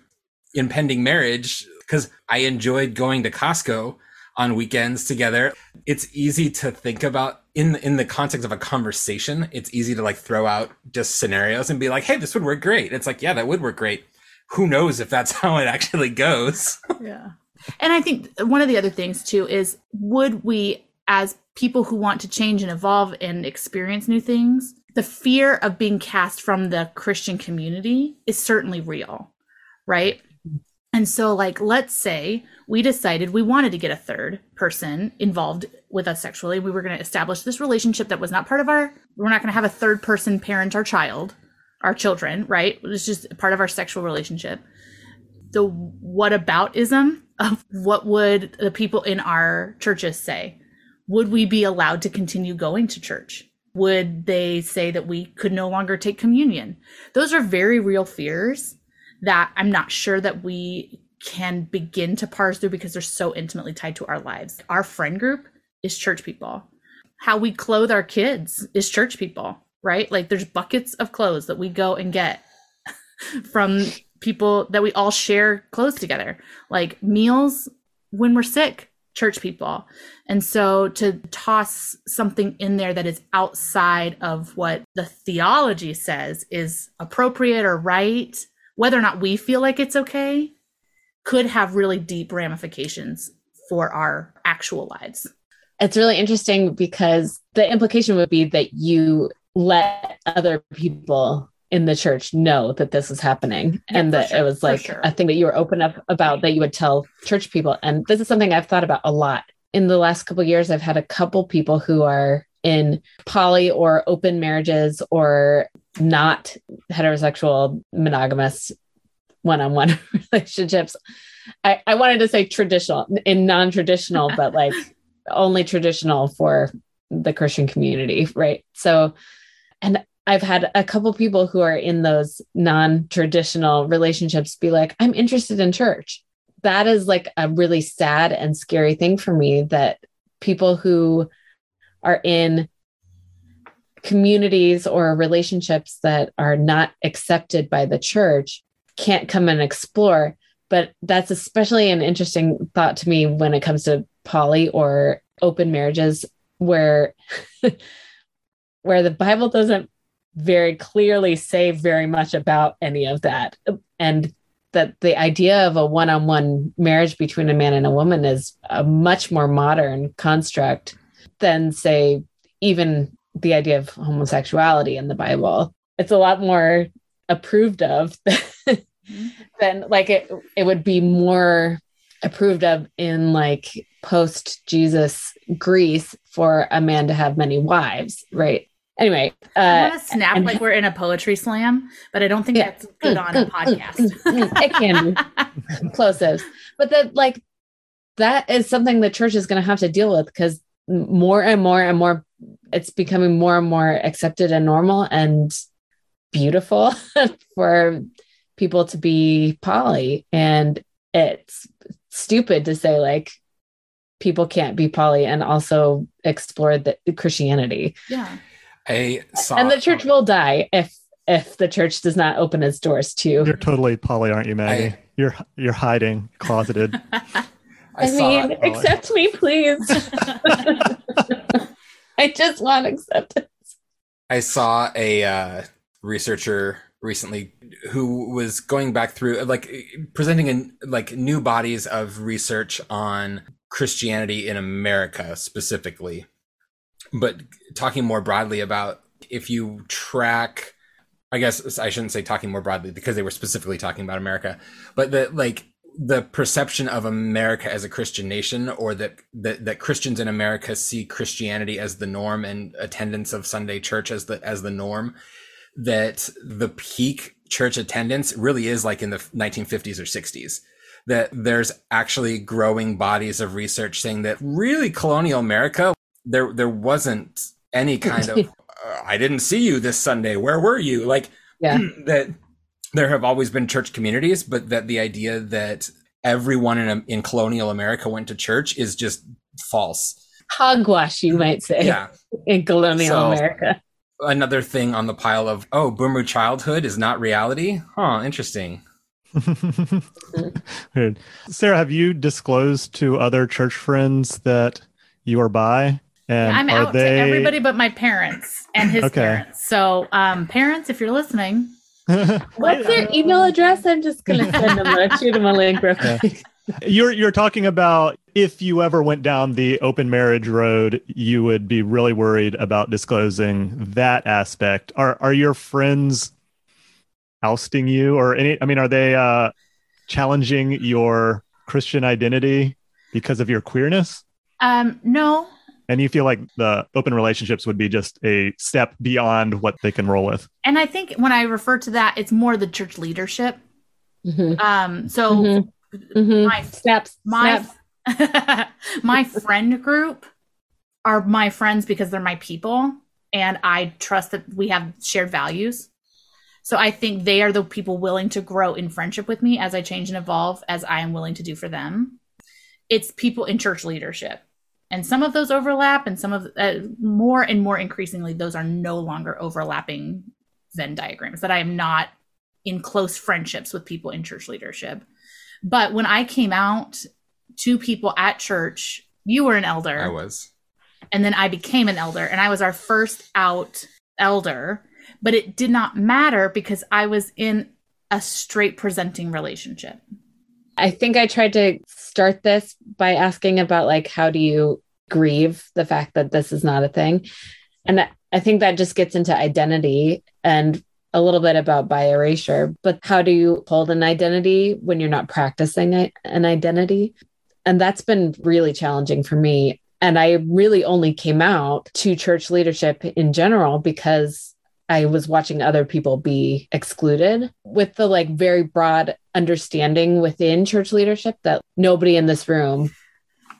E: impending marriage because I enjoyed going to Costco on weekends together. It's easy to think about in in the context of a conversation. It's easy to like throw out just scenarios and be like, "Hey, this would work great." It's like, "Yeah, that would work great." Who knows if that's *laughs* how it actually goes?
F: Yeah. And I think one of the other things too is would we, as people who want to change and evolve and experience new things, the fear of being cast from the Christian community is certainly real, right? And so, like, let's say we decided we wanted to get a third person involved with us sexually. We were going to establish this relationship that was not part of our, we're not going to have a third person parent our child, our children, right? It's just part of our sexual relationship. The whataboutism of what would the people in our churches say? Would we be allowed to continue going to church? Would they say that we could no longer take communion? Those are very real fears that i'm not sure that we can begin to parse through because they're so intimately tied to our lives. Our friend group is church people. How we clothe our kids is church people right? Like there's buckets of clothes that we go and get *laughs* from people that we all share clothes together. Like meals when we're sick church people. And so to toss something in there that is outside of what the theology says is appropriate or right whether or not we feel like it's okay could have really deep ramifications for our actual lives.
C: It's really interesting because the implication would be that you let other people in the church know that this is happening
F: Yeah,
C: and that
F: sure,
C: it was like
F: sure.
C: a thing that you were open up about that you would tell church people. And this is something i've thought about a lot. In the last couple of years i've had a couple people who are in poly or open marriages or not heterosexual monogamous one-on-one *laughs* relationships. I, I wanted to say traditional in non-traditional but *laughs* like only traditional for the christian community right? So and i've had a couple people who are in those non-traditional relationships be like i'm interested in church. That is like a really sad and scary thing for me that people who are in communities or relationships that are not accepted by the church can't come and explore. But that's especially an interesting thought to me when it comes to poly or open marriages where *laughs* where the bible doesn't very clearly say very much about any of that. And that the idea of a one-on-one marriage between a man and a woman is a much more modern construct than say even the idea of homosexuality in the bible it's a lot more approved of *laughs* than like it it would be more approved of in like post jesus greece for a man to have many wives right? Anyway
F: i
C: uh
F: want to snap
C: and-
F: like we're in a poetry slam but i don't think
C: Yeah.
F: that's good on a
C: Mm, mm,
F: podcast.
C: mm, mm. it can be. *laughs* Plosives but that like that is something the church is going to have to deal with because more and more and more it's becoming more and more accepted and normal and beautiful *laughs* for people to be poly and it's stupid to say like people can't be poly and also explore the christianity
F: Yeah.
E: I saw
C: and the church will die if if the church does not open its doors to
B: You're totally poly, aren't you, Maggie?
E: I-
B: you're you're hiding, closeted.
E: I, *laughs*
C: I,
E: saw
C: mean, accept me, please. *laughs* *laughs* I just want acceptance.
E: I saw a uh, researcher recently who was going back through like presenting in like new bodies of research on Christianity in America specifically, but talking more broadly about if you track. I guess I shouldn't say talking more broadly because they were specifically talking about America, but the like the perception of America as a Christian nation, or that, that that Christians in America see Christianity as the norm and attendance of Sunday church as the as the norm, that the peak church attendance really is like in the 1950s or 60s. That there's actually growing bodies of research saying that really colonial America, there there wasn't any kind of *laughs* uh, I didn't see you this Sunday. Where were you? Like
C: Yeah. *clears throat*
E: that there have always been church communities, but that the idea that everyone in in colonial America went to church is just false.
C: Hogwash, you might say,
E: Yeah.
C: in colonial
E: So-
C: America.
E: Another thing on the pile of oh, boomer childhood is not reality. Huh, interesting. *laughs*
B: Weird. Sarah, have you disclosed to other church friends that you are bi? And
F: I'm
B: are
F: out
B: they
F: to everybody but my parents and his
B: Okay.
F: parents. So, um, parents, if you're listening, *laughs*
C: What's your email address? I'm just gonna send them a shoot them a link real
B: Yeah. you're you're talking about if you ever went down the open marriage road, you would be really worried about disclosing that aspect. Are are your friends ousting you or any I mean are they uh challenging your Christian identity because of your queerness?
F: um, no,
B: And you feel like the open relationships would be just a step beyond what they can roll with.
F: and I think when I refer to that, it's more the church leadership.
C: Mhm,
F: Um, so
C: mhm, mhm.
F: my
C: Snaps,
F: my
C: snaps. *laughs*
F: my friend group are my friends because they're my people and I trust that we have shared values. So I think they are the people willing to grow in friendship with me as I change and evolve as I am willing to do for them. It's people in church leadership. And some of those overlap and some of uh, more and more increasingly those are no longer overlapping Venn diagrams that I am not in close friendships with people in church leadership. But when I came out to people at church. You were an elder.
E: I was.
F: And then I became an elder, and I was our first out elder. But it did not matter because I was in a straight presenting relationship.
C: I think I tried to start this by asking about like how do you grieve the fact that this is not a thing. And I- think that just gets into identity and a little bit about bi erasure, but how do you hold an identity when you're not practicing an identity? And that's been really challenging for me. And I really only came out to church leadership in general because I was watching other people be excluded with the like very broad understanding within church leadership that nobody in this room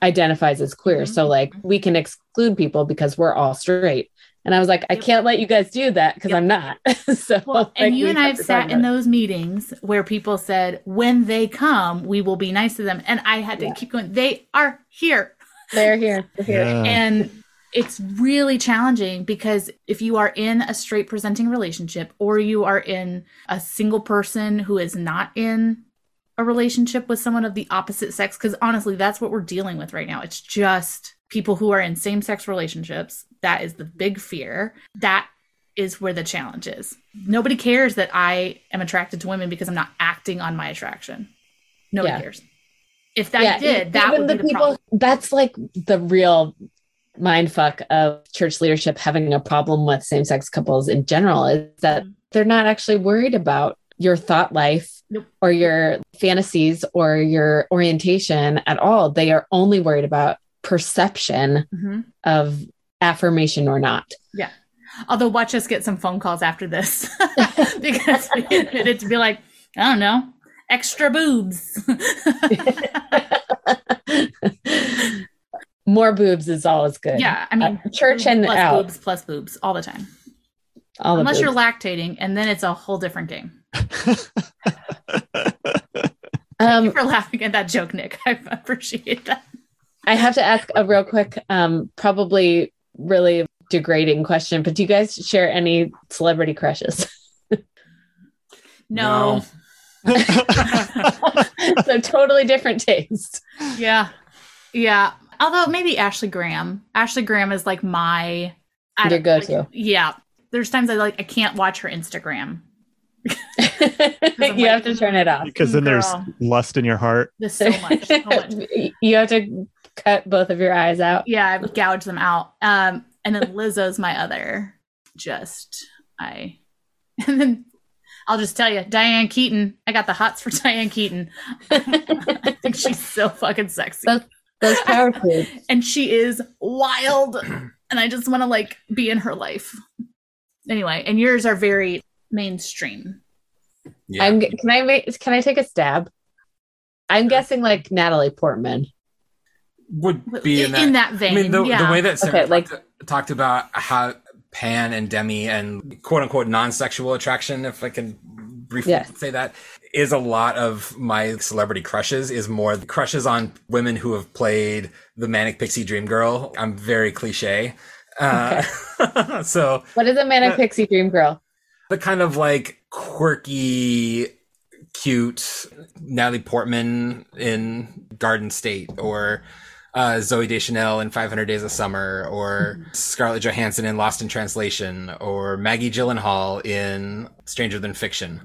C: identifies as queer. So mm-hmm. like we can exclude people because we're all straight. And I was like, I
F: Yep.
C: can't let you guys do that because
F: Yep.
C: I'm not. *laughs* so
F: Well, and you and I
C: have
F: have sat in those meetings where people said, when they come, we will be nice to them. And I had to
C: Yeah.
F: keep going, they are here. *laughs*
C: They're here. They're here.
B: Yeah.
F: And it's really challenging because if you are in a straight presenting relationship or you are in a single person who is not in a relationship with someone of the opposite sex, because honestly, that's what we're dealing with right now. It's just people who are in same sex relationships. That is the big fear. That is where the challenge is. Nobody cares that I am attracted to women because I'm not acting on my attraction. Nobody
C: Yeah.
F: cares. If that
C: Yeah,
F: did, that
C: even
F: would be the problem.
C: That's like the real mind fuck of church leadership having a problem with same sex couples in general is that they're not actually worried about your thought life
F: Nope.
C: or your fantasies or your orientation at all. They are only worried about perception
F: Mhm.
C: of affirmation or not. Yeah.
F: Although watch us get some phone calls after this *laughs* *laughs* because we admitted to be like, I don't know, extra boobs. *laughs*
C: more boobs is always good.
F: Yeah, I mean,
C: Uh, church and
F: plus
C: out.
F: boobs plus boobs all the time.
C: All the
F: Unless you're lactating, and then it's a whole different game. Thank
C: Um,
F: you for laughing at that joke, Nick. I appreciate that.
C: I have to ask a real quick, um, probably really degrading question, but do you guys share any celebrity crushes?
F: No. *laughs*
C: so totally different taste.
F: Yeah. Yeah. Although maybe Ashley Graham. Ashley Graham is like my I
C: Your
F: don't-
C: go-to.
F: like, yeah. There's times I like I can't watch her Instagram. *laughs*
C: you have to turn it off.
B: because then there's lust in your heart.
F: There's so much. So much. *laughs*
C: you have to cut both of your eyes out.
F: Yeah, I would gouge them out. Um, and then Lizzo's my other. Just I, *laughs* and then I'll just tell you, Diane Keaton. I got the hots for Diane Keaton. I think she's so fucking sexy,
C: Those- Those power foods.
F: and she is wild, and I just want to like be in her life. Anyway, and yours are very mainstream.
E: Yeah.
C: I'm. Can I make? Can I take a stab? I'm guessing like Natalie Portman.
E: would be in that,
F: in
E: that.
F: that, vein.
E: I mean, the,
F: yeah.
E: the way that Sarah
C: Okay, like-
E: talked, talked about how Pan and Demi and quote unquote non sexual attraction, if I can briefly
C: Yes.
E: say that, is a lot of my celebrity crushes, is more crushes on women who have played the Manic Pixie Dream Girl. I'm very cliche. Uh, *laughs* so
C: What is a manic
E: Uh,
C: pixie dream girl?
E: The kind of like quirky, cute Natalie Portman in Garden State, or uh, Zooey Deschanel in 500 Days of Summer, or *laughs* Scarlett Johansson in Lost in Translation, or Maggie Gyllenhaal in Stranger Than Fiction.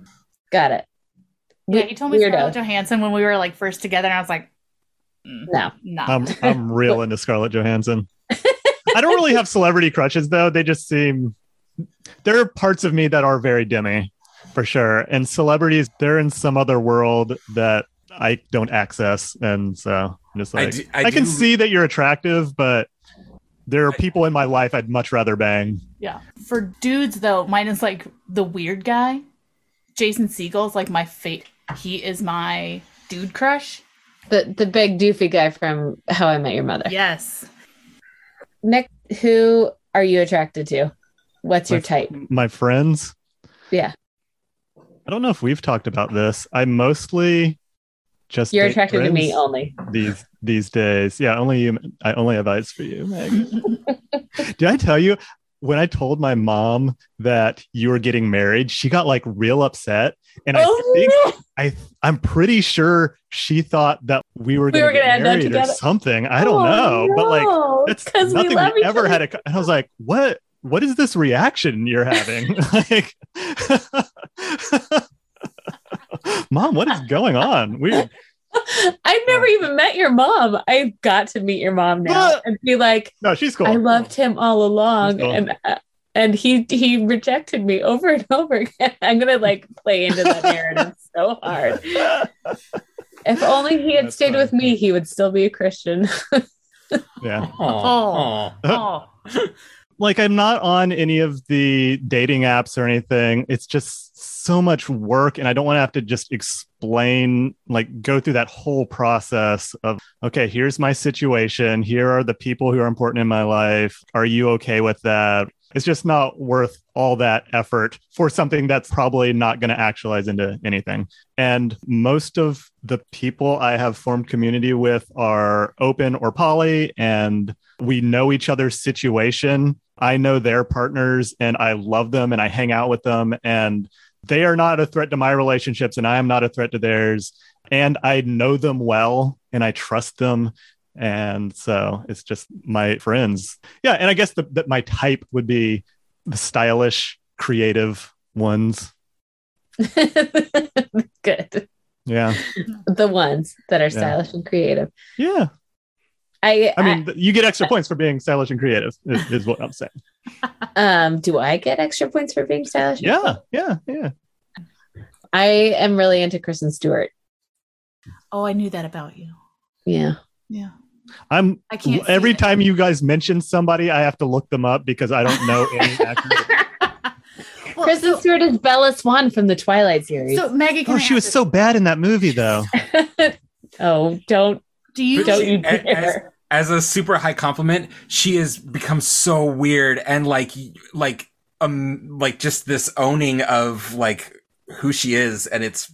C: Got it.
F: yeah, you told me
C: Weirdo.
F: Scarlett Johansson when we were like first together, and I was like, mm,
C: No.
F: no.
B: I'm I'm *laughs* real into Scarlett Johansson. *laughs* I don't really have celebrity crushes though. They just seem there are parts of me that are very Demi, for sure. And celebrities, they're in some other world that I don't access. And so I'm just
E: I
B: like
E: do-
B: I,
E: I
B: can
E: do-
B: see that you're attractive, but there are
E: I-
B: people in my life I'd much rather bang.
F: Yeah. For dudes though, mine is like the weird guy. Jason Segel's like my fate. He is my dude crush.
C: The the big doofy guy from How I Met Your Mother.
F: Yes.
C: Nick, who are you attracted to? What's your type?
B: My friends.
C: Yeah.
B: I don't know if we've talked about this. I mostly just
C: You're attracted to me only.
B: these these days. Yeah, only you. I only have eyes for you, Meg. *laughs* Did I tell you when I told my mom that you were getting married? She got like real upset, and I
C: Oh,
B: think
C: no.
B: I I'm pretty sure she thought that we were
C: We
B: going
C: were
B: to get
C: end up
B: married or something. I don't
C: Oh,
B: know, but like
C: no,
B: that's
C: we
B: nothing we,
C: each
B: ever
C: other.
B: had. A, and I was like, what? What is this reaction you're having? *laughs* like, mom, what is going on? Weird. *laughs*
C: I've never even met your mom. I've got to meet your mom now
B: What?
C: and be like,
B: No, she's cool.
C: I loved him all along,
B: cool.
C: and uh, and he he rejected me over and over again. *laughs* I'm gonna like play into that narrative so hard. If only he had
B: That's
C: stayed with me, he would still be a Christian.
B: yeah.
F: Oh. Oh.
B: Like I'm not on any of the dating apps or anything. It's just so much work and I don't want to have to just explain like go through that whole process of okay, here's my situation. Here are the people who are important in my life. Are you okay with that? It's just not worth all that effort for something that's probably not going to actualize into anything. And most of the people I have formed community with are open or poly and we know each other's situation. I know their partners and I love them and I hang out with them and they are not a threat to my relationships and I am not a threat to theirs. And I know them well and I trust them. And so it's just my friends. Yeah. And I guess that that my type would be the stylish, creative ones. *laughs*
C: Good.
B: Yeah.
C: The ones that are stylish and creative.
B: Yeah.
C: I,
B: I mean, you get extra *laughs* points for being stylish and creative, is, is what I'm saying. *laughs*
C: um, do I get extra points for being stylish?
B: Yeah. Yeah. Yeah.
C: I am really into Kristen Stewart.
F: Oh, I knew that about you.
C: Yeah.
F: Yeah.
B: I'm
F: I can't see
B: every
F: it.
B: time you guys mention somebody, I have to look them up because I don't know any *laughs* actors.
F: Well,
C: Kristen
F: so,
C: Stewart is Bella Swan from the Twilight series.
F: so Maggie, can
B: Oh,
F: I
B: she was
F: ask-
B: so bad in that movie, though.
C: oh, don't
F: Do you
C: don't you
E: As-
C: dare. *laughs*
E: as a super high compliment, she has become so weird and like like um like just this owning of like who she is and it's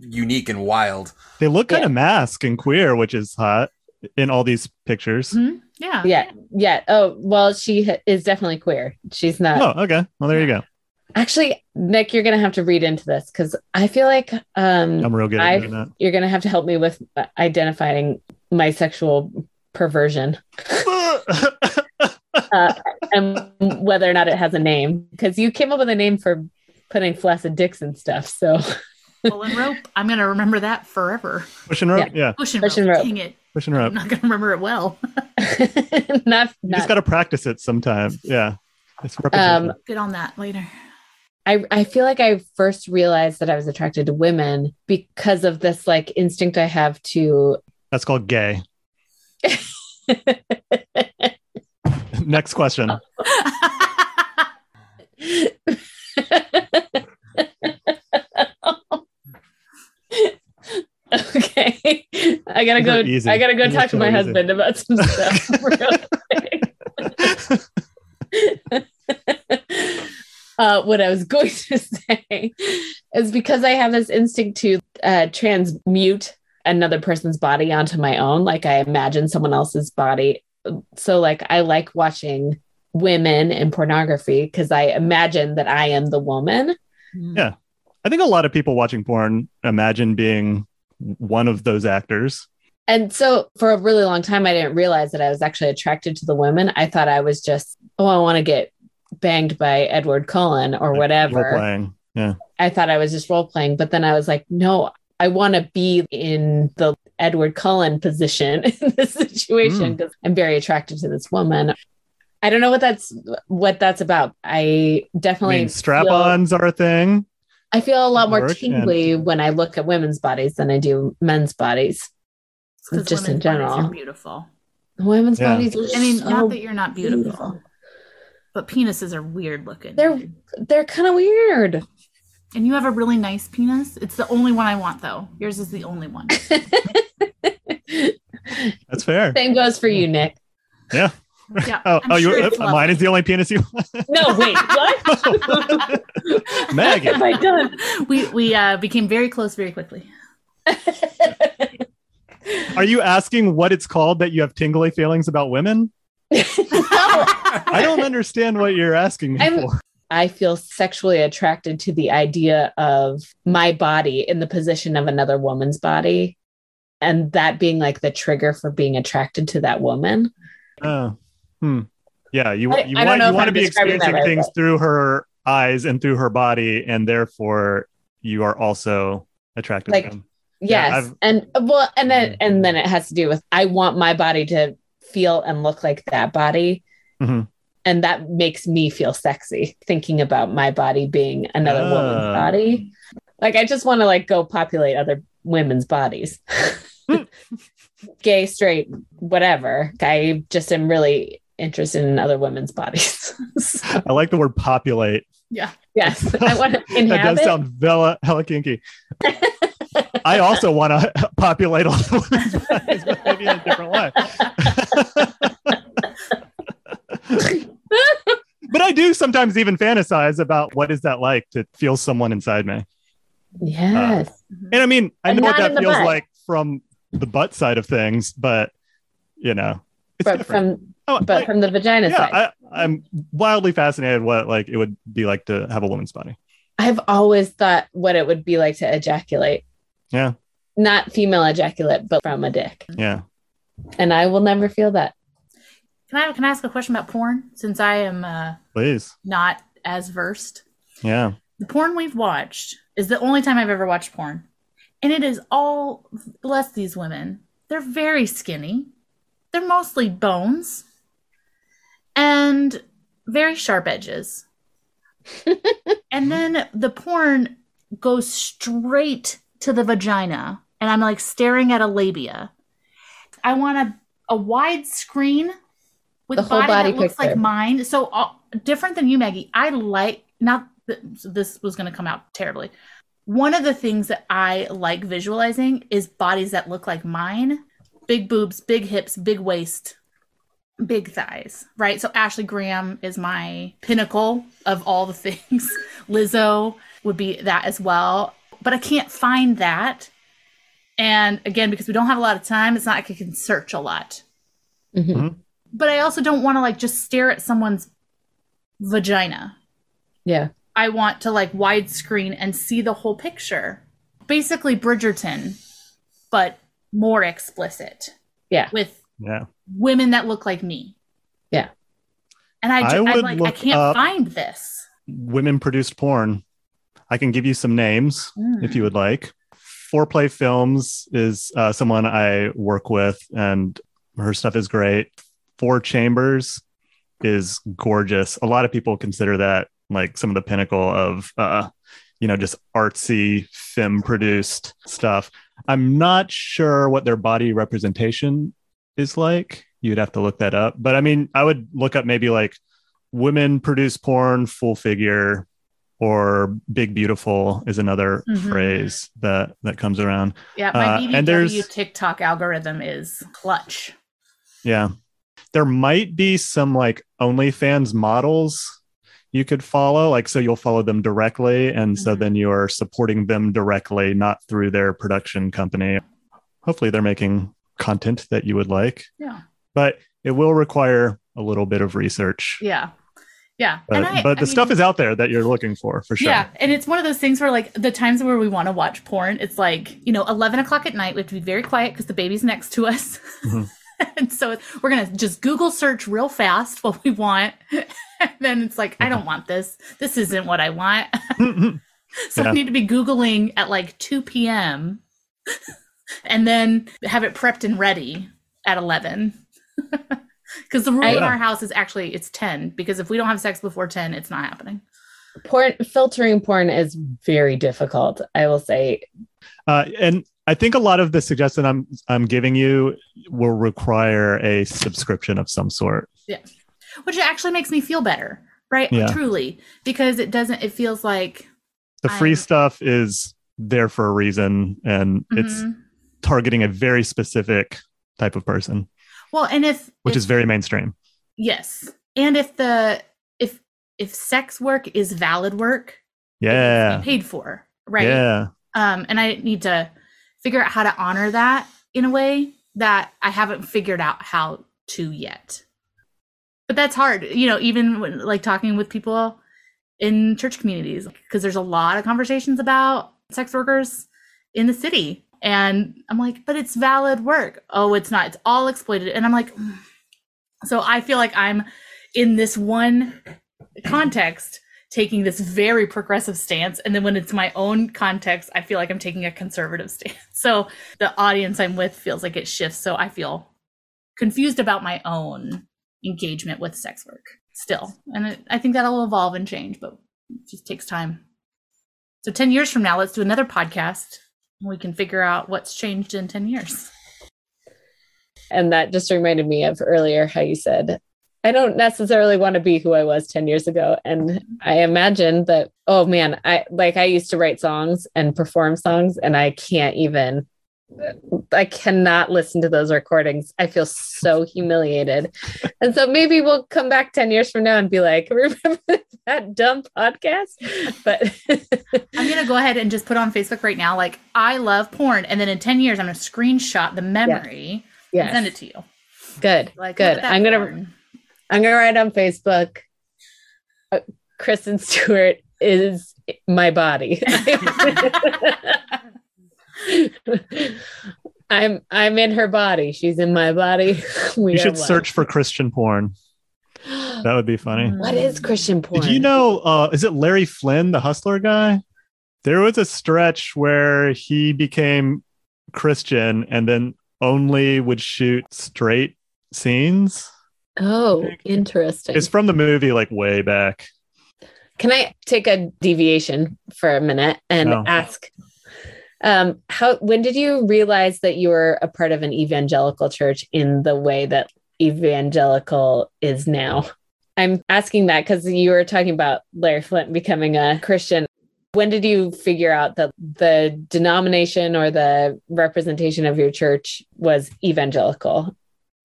E: unique and wild.
B: They look kind
C: Yeah.
B: of mask and queer, which is hot in all these pictures.
F: Mhm. Yeah.
C: Yeah, yeah. Oh, well, she is definitely queer. She's not.
B: Oh, okay. Well, there you go.
C: Actually, Nick, you're gonna have to read into this because I feel like um,
B: I'm real good at doing that.
C: you're gonna have to help me with identifying my sexual perversion *laughs* uh, and whether or not it has a name. Because you came up with a name for putting flaccid dicks and stuff. So
F: Pull and rope. I'm gonna remember that forever.
B: Pushing rope. Yeah.
F: Push and
C: Push
F: rope.
C: and rope.
F: Dang it.
B: Pushing rope.
F: I'm not gonna remember it well. *laughs* *laughs*
C: not
B: You
C: not
B: just got to practice it sometime. Yeah. It's repetition.
C: um
F: Get on that later.
C: I, I feel like I first realized that I was attracted to women because of this like instinct I have to
B: That's called gay. *laughs* Next question.
C: okay. I gotta go
B: easy.
C: I gotta go
B: These
C: talk to my
B: easy.
C: husband about some stuff. *laughs* uh, what I was going to *laughs* say is because I have this instinct to uh, transmute another person's body onto my own. Like I imagine someone else's body. So like I like watching women in pornography because I imagine that I am the woman. Mm-hmm.
B: Yeah. I think a lot of people watching porn imagine being one of those actors.
C: And so for a really long time, I didn't realize that I was actually attracted to the women. I thought I was just, oh, I want to get banged by Edward Cullen or
B: Role
C: whatever.
B: playing. Yeah.
C: I thought I was just role playing, but then I was like, no, I want to be in the Edward Cullen position *laughs* in this situation
B: Mm.
C: because I'm very attracted to this woman. I don't know what that's what that's about. I
B: I
C: definitely
B: mean, strap
C: feel-
B: ons are a thing.
C: I feel a lot more
B: Work and-
C: tingly when I look at women's bodies than I do men's bodies.
F: 'Cause
C: Just in general.
F: are beautiful.
C: Women's
B: Yeah.
C: bodies are
F: I mean,
C: so
F: not that you're not beautiful,
C: beautiful.
F: but penises are weird looking.
C: They're they're kind of weird.
F: And you have a really nice penis. It's the only one I want, though. Yours is the only one. *laughs*
B: That's fair.
C: Same goes for you, Nick.
F: Yeah. *laughs*
B: Oh,
F: I'm
B: oh you,
F: sure it's
B: uh, mine is the only penis you
C: No, wait, *laughs* what?
B: Maggie.
C: what have I done?
F: we we uh, became very close very quickly.
B: Are you asking what it's called that you have tingly feelings about women?
C: no,
B: I don't understand what you're asking me
C: I'm-
B: for.
C: I feel sexually attracted to the idea of my body in the position of another woman's body, and that being like the trigger for being attracted to that woman.
B: Oh, hmm. Yeah, you,
C: I-
B: you
C: I
B: want, you want to be experiencing
C: right,
B: things through her eyes and through her body, and therefore you are also attracted
C: Like-
B: to them.
C: Yes,
B: Yeah,
C: and well, and then and then it has to do with I want my body to feel and look like that body.
B: Mhm.
C: And that makes me feel sexy thinking about my body being another woman's
B: Ah.
C: body. Like I just want to like go populate other women's bodies. *laughs* Gay, straight, whatever. I just am really interested in other women's bodies. *laughs*
B: I like the word populate.
F: Yeah.
C: yes. I want to *laughs*
B: That does sound hella, hella kinky. I also want to populate all the women's bodies, but maybe in a different way. But I do sometimes even fantasize about what is that like to feel someone inside me.
C: yes.
B: Uh, and I mean, I
C: And
B: know what that feels
C: butt.
B: like from the butt side of things, but you know, it's
C: but
B: different.
C: from
B: Oh,
C: but
B: like,
C: from the vagina
B: yeah,
C: side.
B: I, I'm wildly fascinated what like it would be like to have a woman's body.
C: I've always thought what it would be like to ejaculate.
B: Yeah.
C: Not female ejaculate, but from a dick.
B: Yeah.
C: And I will never feel that.
F: Can I can I ask a question about porn? Since I am uh,
B: Please.
F: not as versed,
B: Yeah.
F: the porn we've watched is the only time I've ever watched porn, and it is all bless these women. They're very skinny. They're mostly bones and very sharp edges. *laughs* and then the porn goes straight to the vagina, and I'm like staring at a labia. I want a, a wide screen with
C: The whole
F: body,
C: body
F: that looks
C: picture.
F: like mine. So uh, different than you, Maggie. I like not that this was going to come out terribly. One of the things that I like visualizing is bodies that look like mine, big boobs, big hips, big waist, big thighs, right? So Ashley Graham is my pinnacle of all the *laughs* things. Lizzo would be that as well. But I can't find that. And again, because we don't have a lot of time, it's not like I can search a lot.
C: Mhm.
F: But I also don't want to like just stare at someone's vagina.
C: Yeah.
F: I want to like widescreen and see the whole picture. Basically Bridgerton, but more explicit.
C: Yeah.
F: With
B: Yeah.
F: women that look like me.
C: Yeah.
F: And I,
B: I
F: ju- I'm
B: would
F: like, I can't find this.
B: Women produced porn. I can give you some names if you would like. Foreplay Films is uh, someone I work with, and her stuff is great. Four Chambers is gorgeous. A lot of people consider that like some of the pinnacle of, uh, you know, just artsy film produced stuff. I'm not sure what their body representation is like. You'd have to look that up. But I mean, I would look up maybe like women produce porn full figure or big beautiful is another
F: Mhm.
B: phrase that that comes around
F: Yeah, my
B: Uh,
F: BBW
B: and there's-
F: TikTok algorithm is clutch.
B: yeah there might be some like onlyfans models you could follow like so you'll follow them directly and so
F: Mhm.
B: then you're supporting them directly not through their production company hopefully they're making content that you would like
F: Yeah.
B: but it will require a little bit of research
F: Yeah. Yeah.
B: but,
F: And I-
B: but the
F: I
B: stuff
F: mean-
B: is out there that you're looking for for sure
F: Yeah, and it's one of those things where like the times where we want to watch porn, it's like you know eleven o'clock at night. We have to be very quiet because the baby's next to us,
B: Mhm. *laughs* *laughs*
F: and so we're gonna just Google search real fast what we want. *laughs* and then it's like I don't want this. This isn't what I want. *laughs* so
B: Yeah.
F: I need to be googling at like two p.m. and then have it prepped and ready at eleven. Because the rule in our house is actually it's ten. Because if we don't have sex before ten, it's not happening.
C: Porn filtering porn is very difficult. I will say.
B: Uh, and I think a lot of the suggestion I'm I'm giving you will require a subscription of some sort. Yeah.
F: which actually makes me feel better right
B: Yeah.
F: truly because it doesn't it feels like
B: The free
F: I'm-
B: stuff is there for a reason, and it's
F: Mhm.
B: targeting a very specific type of person,
F: well and if
B: which
F: if-
B: is very mainstream.
F: yes and if the if if sex work is valid work it needs to
B: Yeah,
F: paid for right
B: yeah,
F: um and i need to figure out how to honor that in a way that i haven't figured out how to yet. But that's hard you know even when like talking with people in church communities because there's a lot of conversations about sex workers in the city. And i'm like but it's valid work. Oh it's not. It's all exploited. And i'm like "Mm." so i feel like i'm in this one context taking this very progressive stance. And then when it's my own context i feel like i'm taking a conservative stance. *laughs* So the audience i'm with feels like it shifts. So i feel confused about my own engagement with sex work still. And i think that'll evolve and change but it just takes time. So 10 years from now let's do another podcast. And we can figure out what's changed in 10 years.
C: And that just reminded me of earlier how you said, I don't necessarily want to be who I was 10 years ago. And I imagine that, oh man, I like I used to write songs and perform songs, and I can't even, I cannot listen to those recordings. I feel so humiliated. *laughs* And so maybe we'll come back 10 years from now and be like, *laughs* remember that dumb podcast? But
F: i'm gonna go ahead and just put on facebook right now like i love porn and then in 10 years i'm gonna screenshot the memory and send it to you
C: good,
F: like
C: good. I'm gonna
F: porn.
C: I'm gonna write on Facebook. Uh, Kristen Stewart is my body. *laughs* I'm I'm in her body. She's in my body. *laughs* We
B: you should search for Christian porn. That would be funny. *gasps*
C: What is Christian porn?
B: Did you know? Uh, is it Larry Flynt, the Hustler guy? There was a stretch where he became Christian and then only would shoot straight scenes.
C: Oh, interesting.
B: It's from the movie, like way back.
C: Can I take a deviation for a minute and
B: No.
C: ask um how when did you realize that you were a part of an evangelical church in the way that evangelical is now? I'm asking that because you were talking about Larry Flynt becoming a Christian. when did you figure out that the denomination or the representation of your church was evangelical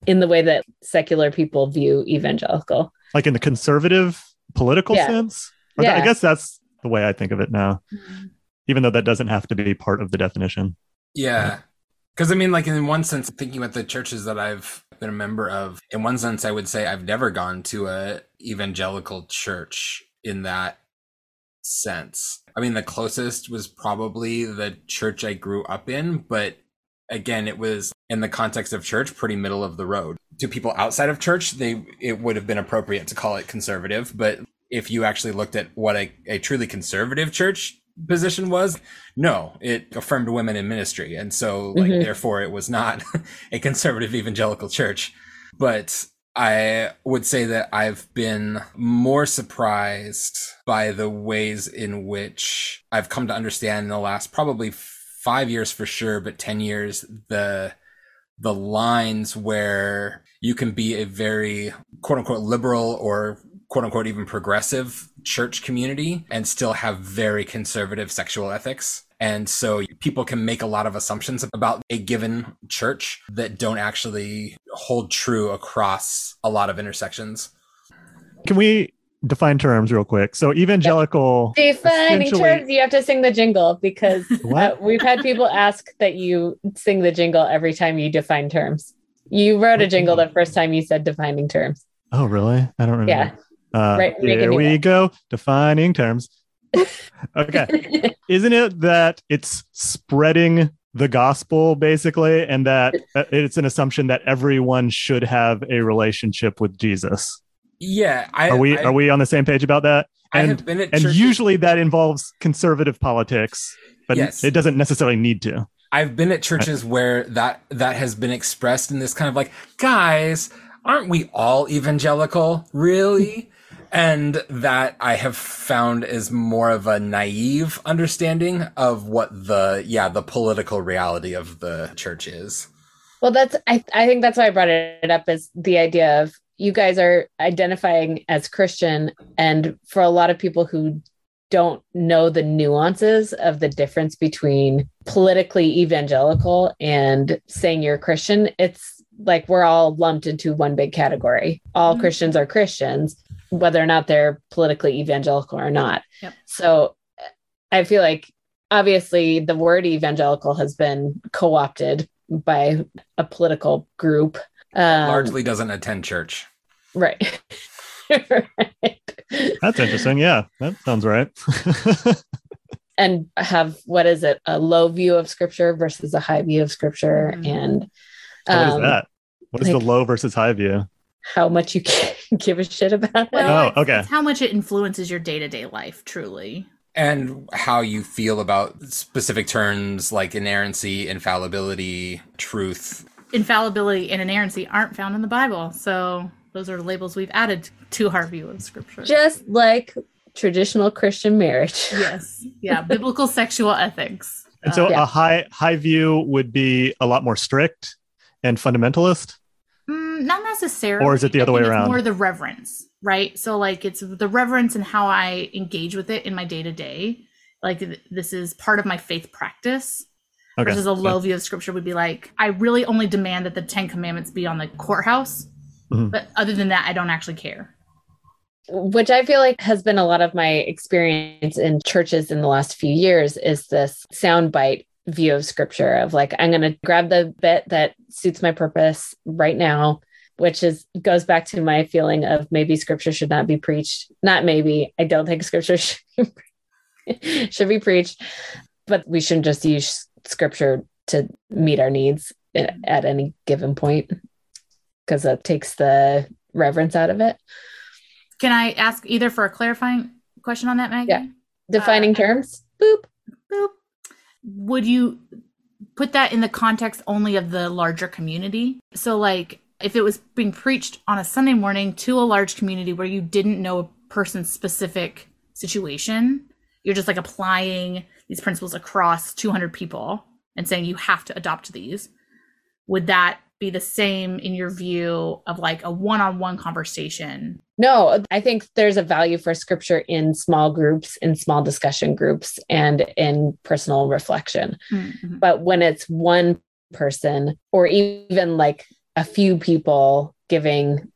C: in the way that secular people view evangelical?
B: Like in the conservative political
C: Yeah.
B: sense? Or that- I guess that's the way I think of it now, mm-hmm. even though that doesn't have to be part of the definition.
E: Yeah. Because I mean, like, in one sense, thinking about the churches that I've been a member of, in one sense, I would say I've never gone to a evangelical church in that sense. I mean, the closest was probably the church I grew up in, but again, it was in the context of church, pretty middle of the road. To people outside of church, they it would have been appropriate to call it conservative, but if you actually looked at what a, a truly conservative church position was, no, it affirmed women in ministry. And so, like,
C: Mhm.
E: therefore, it was not *laughs* a conservative evangelical church. But I would say that I've been more surprised by the ways in which I've come to understand in the last probably five years for sure, but 10 years, the the lines where you can be a very quote unquote liberal or quote unquote even progressive church community and still have very conservative sexual ethics. And so people can make a lot of assumptions about a given church that don't actually hold true across a lot of intersections.
B: Can we define terms real quick? So evangelical
C: Defining
B: essentially-
C: terms, you have to sing the jingle because *laughs* uh, we've had people ask that you sing the jingle every time you define terms. You wrote a jingle the first time you said defining terms.
B: Oh, really? I don't remember.
C: Yeah.
B: Uh,
C: Right,
B: here we go. Defining terms. *laughs* okay. Isn't it that it's spreading the gospel basically, and that uh, it's an assumption that everyone should have a relationship with Jesus?
E: Yeah, I
B: Are we
E: I,
B: are we on the same page about that?
E: I
B: And
E: have been at
B: and usually that involves conservative politics, but
E: Yes.
B: it doesn't necessarily need to.
E: I've been at churches where that that has been expressed in this kind of like, guys, aren't we all evangelical, really? And that I have found is more of a naive understanding of what the yeah the political reality of the church is.
C: Well, that's I, I think that's why I brought it up is the idea of you guys are identifying as Christian, and for a lot of people who don't know the nuances of the difference between politically evangelical and saying you're Christian, it's like we're all lumped into one big category. All
F: Mhm.
C: Christians are Christians, whether or not they're politically evangelical or not.
F: Yep.
C: So I feel like obviously the word evangelical has been co-opted by a political group. Um,
E: Largely doesn't attend church.
C: Right. right. *laughs*
B: That's interesting. Yeah, that sounds right. *laughs*
C: And have what is it? A low view of scripture versus a high view of scripture,
F: Mhm.
C: and
B: what is
C: um,
B: that? What is the low versus high view?
C: how much you *laughs* give a shit about it.
B: Oh, okay.
F: it's how much it influences your day to day life, truly.
E: And how you feel about specific terms like inerrancy, infallibility, truth.
F: Infallibility and inerrancy aren't found in the Bible, so those are labels we've added to our view of Scripture.
C: Just like traditional Christian marriage. *laughs*
F: yes, yeah, biblical sexual ethics.
B: And so
F: Uh,
C: Yeah.
B: a high high view would be a lot more strict and fundamentalist.
F: Mm, not necessarily.
B: Or is it the
F: I
B: other way
F: think it's
B: around?
F: More the reverence, right? So like it's the reverence and how I engage with it in my day to day. Like th- this is part of my faith practice.
B: Okay.
F: Versus a low view of scripture would be like, I really only demand that the Ten Commandments be on the courthouse,
B: Mhm.
F: but other than that, I don't actually care.
C: which I feel like has been a lot of my experience in churches in the last few years is this soundbite view of scripture of like I'm going to grab the bit that suits my purpose right now which is goes back to my feeling of maybe scripture should not be preached not maybe I don't think scripture should, *laughs* should be preached but we shouldn't just use scripture to meet our needs at at any given point because that takes the reverence out of it
F: Can I ask either for a clarifying question on that, Maggie?
C: Yeah. defining
F: Uh,
C: terms boop
F: Boop. Would you put that in the context only of the larger community? So, like, if it was being preached on a Sunday morning to a large community where you didn't know a person's specific situation, you're just like applying these principles across 200 people and saying you have to adopt these. Would that be the same in your view of like a one-on-one conversation.
C: No, I think there's a value for scripture in small groups, in small discussion groups, and in personal reflection.
F: Mhm.
C: But when it's one person or even like a few people giving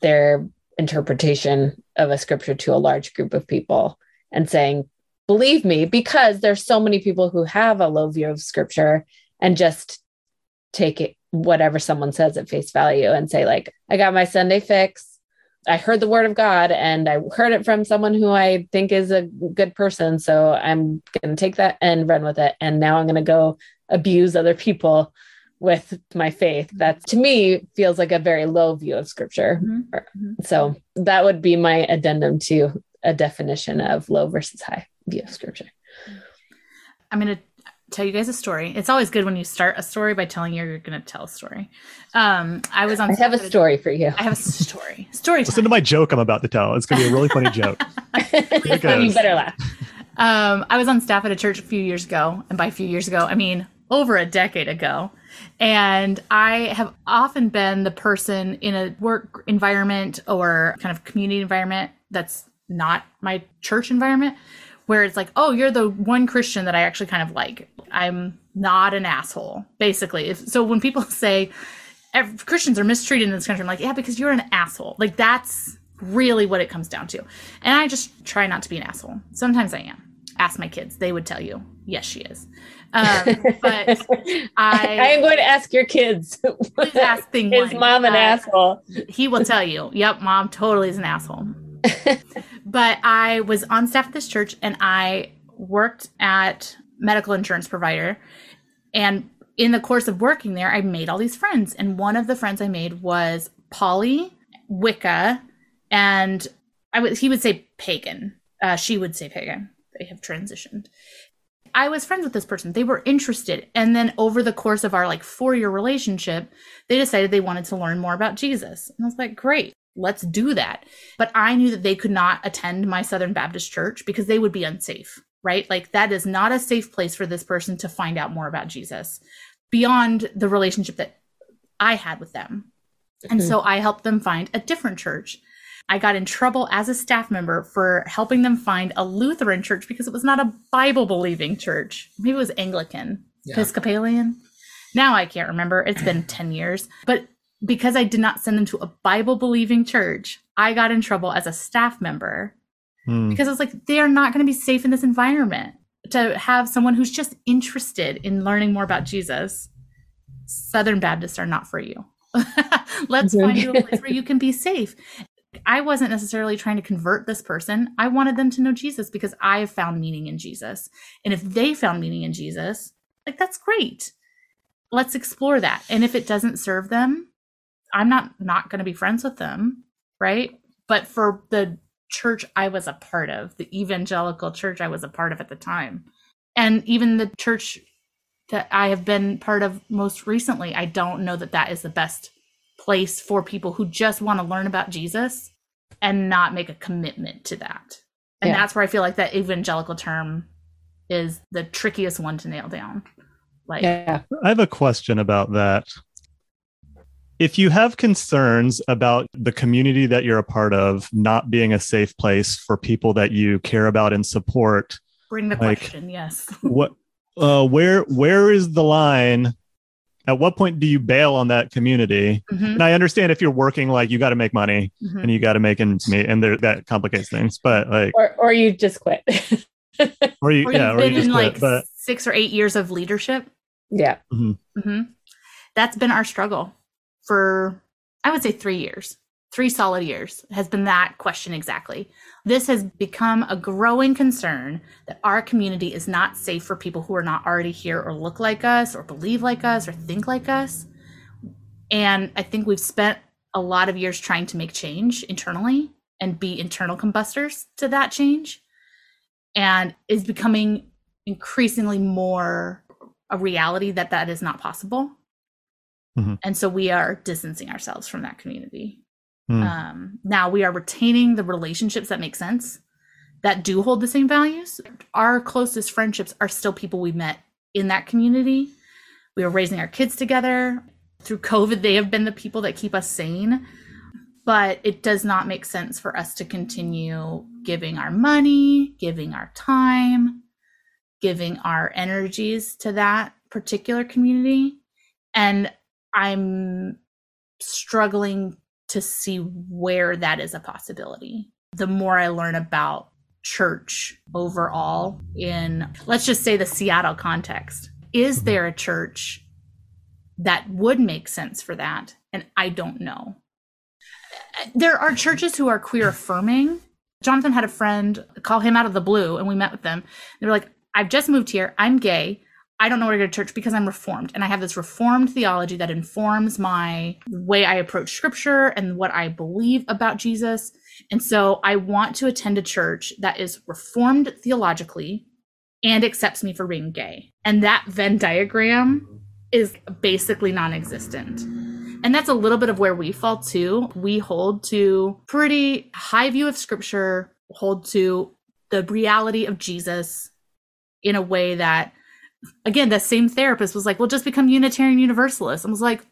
C: their interpretation of a scripture to a large group of people and saying, believe me, because there's so many people who have a low view of scripture and just take it whatever someone says at face value and say, like, I got my Sunday fix. I heard the word of God and I heard it from someone who I think is a good person. So I'm going to take that and run with it. And now I'm going to go abuse other people with my faith. That to me feels like a very low view of scripture.
F: Mhm.
C: Or-
F: Mhm.
C: So that would be my addendum to a definition of low versus high view of scripture.
F: I'm going to tell you guys a story. It's always good when you start a story by telling you you're going to tell a story. Um, I was on.
C: I have a story for you.
F: I have a story. Story
B: Listen
F: time.
B: to my joke I'm about to tell. It's gonna be a really funny joke. *laughs*
C: you better laugh.
F: Um, I was on staff at a church a few years ago, and by a few years ago, I mean over a decade ago. And I have often been the person in a work environment or kind of community environment that's not my church environment, where it's like, oh, you're the one Christian that I actually kind of like. I'm not an asshole, basically. If, so when people *laughs* say Christians are mistreated in this country, I'm like, yeah, because you're an asshole. Like that's really what it comes down to. And I just try not to be an asshole. Sometimes I am. Ask my kids; they would tell you, yes, she is. Um, *laughs* but
C: I am going to ask your kids. *laughs*
F: please ask thing
C: Is
F: one.
C: mom an
F: Uh,
C: asshole?
F: he will tell you, yep, mom totally is an asshole. but I was on staff at this church and I worked at medical insurance provider. And in the course of working there, I made all these friends. And one of the friends I made was Polly, Wicca, and I would he would say pagan. Uh, she would say pagan. They have transitioned. I was friends with this person. They were interested. And then over the course of our like four year relationship, they decided they wanted to learn more about Jesus. And I was like, great, let's do that. But I knew that they could not attend my Southern Baptist church because they would be unsafe, right? Like, that is not a safe place for this person to find out more about Jesus beyond the relationship that I had with them. And so mm-hmm. I helped them find a different church. I got in trouble as a staff member for helping them find a Lutheran church because it was not a Bible believing church. Maybe it was Anglican,
E: Yeah.
F: Episcopalian. Now I can't remember. It's been *clears throat* 10 years. But because I did not send them to a Bible believing church, I got in trouble as a staff member
B: Hmm.
F: because it's like they are not going to be safe in this environment to have someone who's just interested in learning more about Jesus. Southern Baptists are not for you. *laughs* Let's find you a place where you can be safe. I wasn't necessarily trying to convert this person. I wanted them to know Jesus because I have found meaning in Jesus. And if they found meaning in Jesus, like that's great. Let's explore that. And if it doesn't serve them, I'm not not going to be friends with them, right? But for the church I was a part of, the evangelical church I was a part of at the time, and even the church that I have been part of most recently, I don't know that that is the best place for people who just want to learn about Jesus and not make a commitment to that. And
C: Yeah.
F: that's where I feel like that evangelical term is the trickiest one to nail down. Like,
C: Yeah.
B: I have a question about that. If you have concerns about the community that you're a part of not being a safe place for people that you care about and support,
F: bring the
B: Like-
F: question, yes. *laughs*
B: what uh where where is the line? At what point do you bail on that community?
F: Mhm,
B: And I understand if you're working like you got to make money
F: mhm.
B: and you got to make ends meet and there, that complicates things. But like
C: Or or you just quit. *laughs*
B: or you
F: Or
B: yeah,
F: you've
B: or you
F: been
B: just
F: in
B: quit.
F: like
B: but
F: six or eight years of leadership.
C: yeah.
F: hmm That's been our struggle for, I would say, three years. Three solid years has been that question exactly. This has become a growing concern that our community is not safe for people who are not already here or look like us or believe like us or think like us. And I think we've spent a lot of years trying to make change internally and be internal combustors to that change. And is becoming increasingly more a reality that that is not possible.
B: Mhm.
F: And so we are distancing ourselves from that community.
B: Hmm.
F: Um, now we are retaining the relationships that make sense, that do hold the same values. Our closest friendships are still people we met in that community. We are raising our kids together. through COVID, they have been the people that keep us sane. But it does not make sense for us to continue giving our money, giving our time, giving our energies to that particular community. And I'm struggling to see where that is a possibility. The more I learn about church overall in, let's just say, the Seattle context, is there a church that would make sense for that? And I don't know. There are churches who are queer affirming. Jonathan had a friend call him out of the blue, and we met with them. They were like, I've just moved here. I'm gay. I don't know where to go to church because I'm reformed. And I have this reformed theology that informs my way I approach scripture and what I believe about Jesus. And so I want to attend a church that is reformed theologically and accepts me for being gay. And that Venn diagram is basically non existent. And that's a little bit of where we fall too. We hold to pretty high view of scripture, hold to the reality of Jesus in a way that again, that same therapist was like, well, just become Unitarian Universalist. I was like,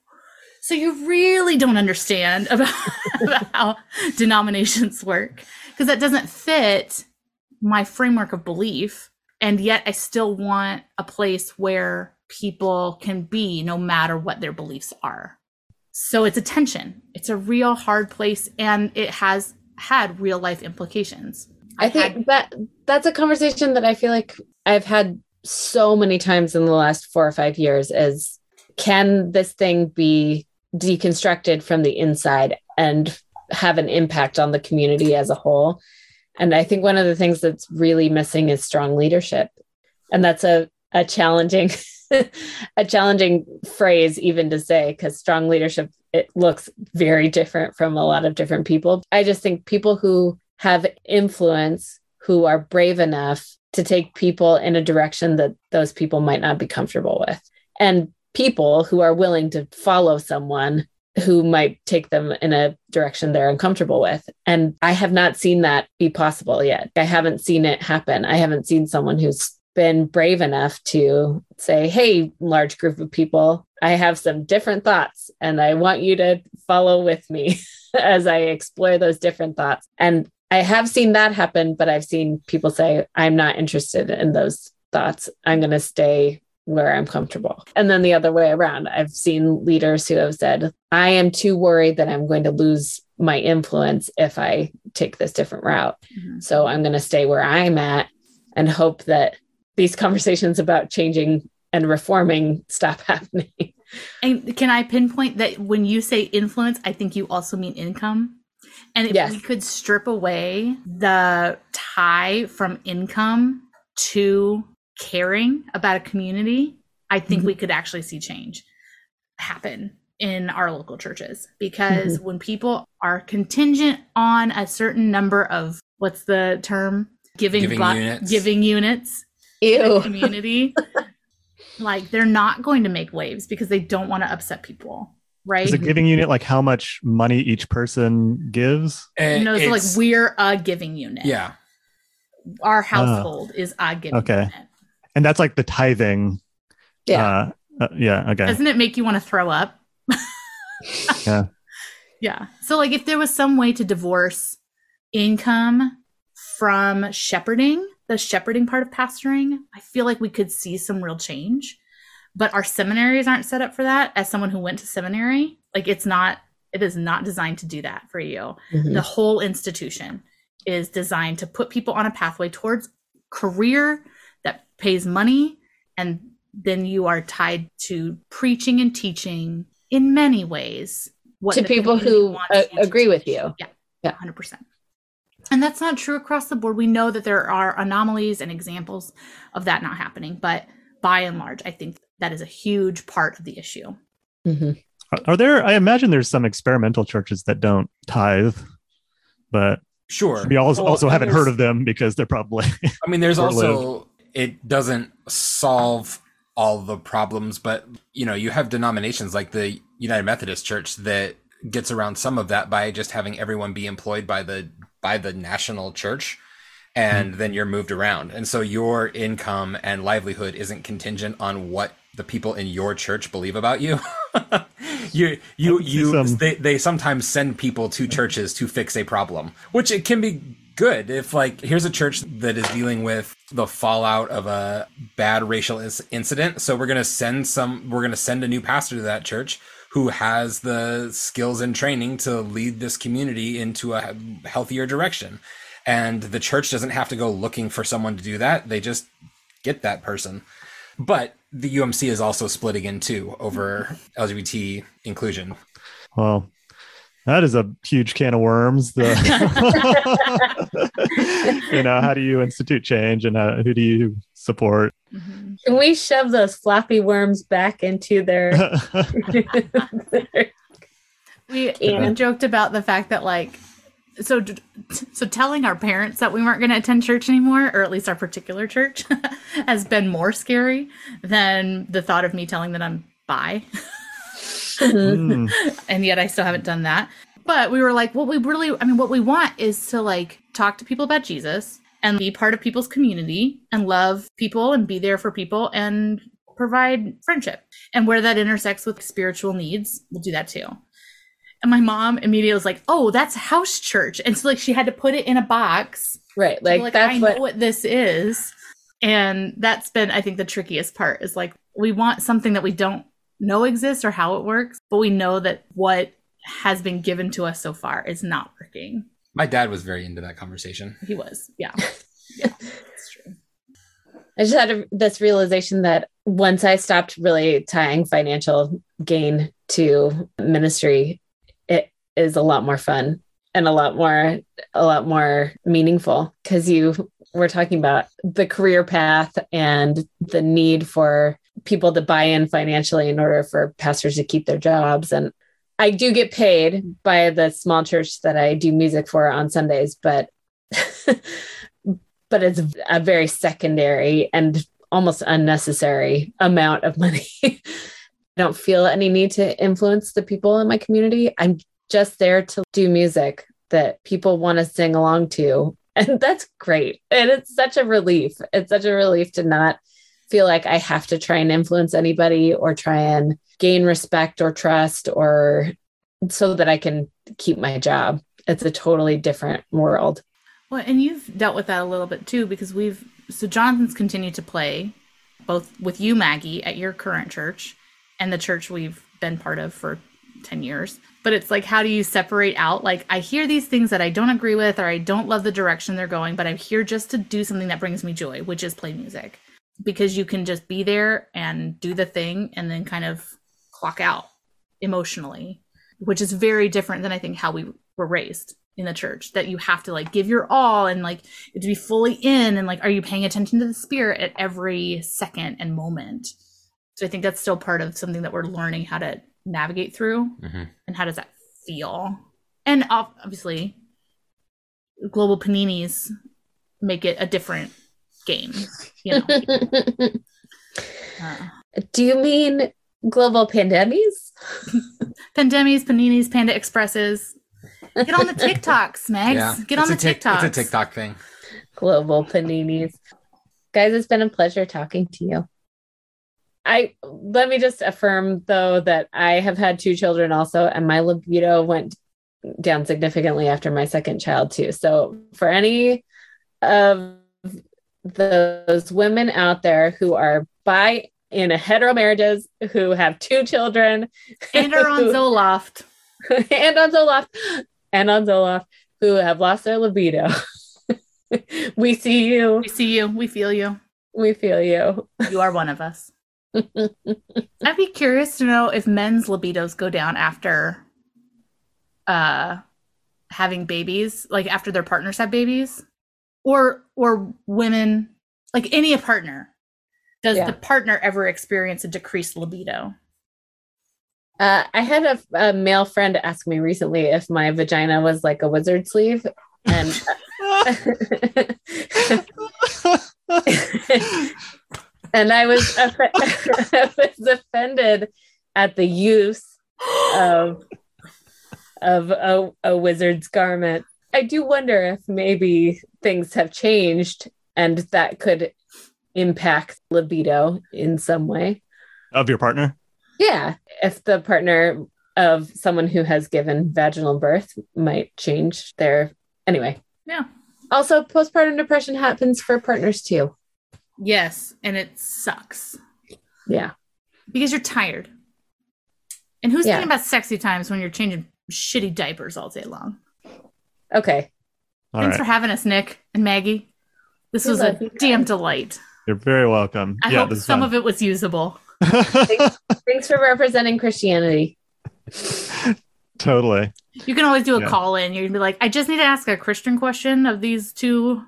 F: so you really don't understand about, *laughs* about how denominations work because that doesn't fit my framework of belief. And yet I still want a place where people can be no matter what their beliefs are. So it's a tension. It's a real hard place and it has had real life implications.
C: I think that that's a conversation that I feel like I've had so many times in the last four or five years is can this thing be deconstructed from the inside and have an impact on the community as a whole? And i think one of the things that's really missing is strong leadership. And that's a, a challenging *laughs* a challenging phrase even to say because strong leadership it looks very different from a lot of different people. I just think people who have influence who are brave enough to take people in a direction that those people might not be comfortable with. And people who are willing to follow someone who might take them in a direction they're uncomfortable with. And I have not seen that be possible yet. I haven't seen it happen. I haven't seen someone who's been brave enough to say, Hey, large group of people, I have some different thoughts and I want you to follow with me *laughs* as I explore those different thoughts. And I have seen that happen, but I've seen people say, I'm not interested in those thoughts. I'm going to stay where I'm comfortable. And then the other way around, I've seen leaders who have said, I am too worried that I'm going to lose my influence if I take this different route. Mm-hmm. So I'm going to stay where I'm at and hope that these *laughs* conversations about changing and reforming stop *laughs* happening.
F: And can I pinpoint that when you say influence, I think you also mean income? And if yes. we could strip away the tie from income to caring about a community, I think mm-hmm. we could actually see change happen in our local churches because mm-hmm. when people are contingent on a certain number of what's the term giving
E: giving blo- units,
F: giving units
C: Ew.
F: community *laughs* like they're not going to make waves because they don't want to upset people right?
B: Is a giving unit like how much money each person gives?
F: And no, so like we're a giving unit.
E: Yeah.
F: Our ah. household is a giving
B: okay.
F: unit.
B: And that's like the tithing.
C: Yeah. Uh,
B: uh, yeah. Okay.
F: Doesn't it make you want to throw up? *laughs*
B: yeah.
F: Yeah. So like if there was some way to divorce income from shepherding, the shepherding part of pastoring, I feel like we could see some real change but our seminaries aren't set up for that. As someone who went to seminary like it's not it is not designed to do that for you. Mm-hmm. the whole institution is designed to put people on a pathway towards career that pays money and then you are tied to preaching and teaching in many ways
C: to people who uh, agree with you.
F: Yeah yeah. 100% and that's not true across the board. We know that there are anomalies and examples of that not happening but by and large i think that is a huge part of the issue.
B: Mm-hmm. Are there? I imagine there's some experimental churches that don't tithe, but
E: sure,
B: we also, well, also haven't heard of them because they're probably.
E: I mean, there's *laughs* also it doesn't solve all the problems, but you know, you have denominations like the United Methodist Church that gets around some of that by just having everyone be employed by the by the national church and mm-hmm. then you're moved around. And so your income and livelihood isn't contingent on what the people in your church believe about you. *laughs* you you you
B: some-
E: they, they sometimes send people to churches to fix a problem which it can be good if like here's a church that is dealing with the fallout of a bad racial inc- incident. So we're going to send some we're going to send a new pastor to that church who has the skills and training to lead this community into a healthier direction. And the church doesn't have to go looking for someone to do that. They just get that person. But the UMC is also splitting in two over LGBT inclusion.
B: Well, that is a huge can of worms. The *laughs* you know, how do you institute change, and uh, who do you support?
C: Can we shove those floppy worms back into their, *laughs* *laughs* their
F: We
C: Yeah.
F: joked about the fact that like so so telling our parents that we weren't going to attend church anymore or at least our particular church *laughs* has been more scary than the thought of me telling that I'm bi
B: Hmm. *laughs*
F: and yet I still haven't done that. But we were like, what we really, I mean, what we want is to like talk to people about Jesus and be part of people's community and love people and be there for people and provide friendship. And where that intersects with spiritual needs, we'll do that too. And my mom immediately was like, oh, that's house church. And so like she had to put it in a box.
C: right.
F: to,
C: Like,
F: I
C: that's
F: know
C: what
F: what this is. And that's been, I think, the trickiest part is like we want something that we don't know exists or how it works, but we know that what has been given to us so far is not working.
E: My dad was very into that conversation.
F: He was, yeah, *laughs* yeah, that's true.
C: I just had a, this realization that once I stopped really tying financial gain to ministry, it is a lot more fun and a lot more a lot more meaningful because you were talking about the career path and the need for people to buy in financially in order for pastors to keep their jobs and I do get paid by the small church that I do music for on Sundays but *laughs* but it's a very secondary and almost unnecessary amount of money. *laughs* I don't feel any need to influence the people in my community. I'm just there to do music that people want to sing along to. *laughs* And that's great. And it's such a relief. It's such a relief to not feel like I have to try and influence anybody or try and gain respect or trust or so that I can keep my job. It's a totally different world.
F: Well, and you've dealt with that a little bit too, because we've so Jonathan's continued to play both with you, Maggie, at your current church, and the church we've been part of for ten years. But it's like, how do you separate out? Like, I hear these things that I don't agree with, or I don't love the direction they're going, but I'm here just to do something that brings me joy, which is play music, because you can just be there and do the thing, and then kind of clock out emotionally, which is very different than I think how we were raised in the church that you have to like give your all and like to be fully in and like are you paying attention to the spirit at every second and moment so i think that's still part of something that we're learning how to navigate through
E: Mhm.
F: and how does that feel and obviously global paninis make it a different game you know *laughs* uh,
C: Do you mean global pandemies? *laughs*
F: pandemis paninis panda expresses get on the *laughs* tiktoks megs get on the
E: it's a Tik-
F: tiktoks
E: It's a TikTok thing.
C: Global paninis. Guys, it's been a pleasure talking to you. I let me just affirm though that I have had two children also, and my libido went down significantly after my second child too. So for any of those women out there who are by in a hetero marriages who have two children
F: and are on *laughs* zoloft *laughs*
C: and on Zoloft and on Zoloft who have lost their libido. *laughs* we see you.
F: We see you. We feel you.
C: We feel you.
F: You are one of us. *laughs* I'd be curious to know if men's libidos go down after uh having babies, like after their partners have babies. Or or women like any partner. Does
C: Yeah.
F: the partner ever experience a decreased libido?
C: Uh, I had a, a male friend ask me recently if my vagina was like a wizard sleeve, and *laughs* *laughs* and I was *laughs* I was offended at the use of of a, a wizard's garment. I do wonder if maybe things have changed and that could impact libido in some way.
B: of your partner.
C: Yeah. If the partner of someone who has given vaginal birth might change their anyway.
F: Yeah.
C: Also, postpartum depression happens for partners too.
F: Yes, and it sucks
C: Yeah.
F: because you're tired. And who's
C: Yeah.
F: thinking about sexy times when you're changing shitty diapers all day long?
C: Okay.
B: All
F: Thanks
B: right.
F: for having us, Nick and Maggie. This
C: We
F: was a
C: love you guys.
F: damn delight.
B: You're very welcome.
F: I
B: yeah,
F: hope some
B: fun.
F: of it was usable.
C: Thanks for representing Christianity. *laughs*
B: totally.
F: You can always do a
B: Yeah.
F: call in. You can be like, I just need to ask a Christian question of these two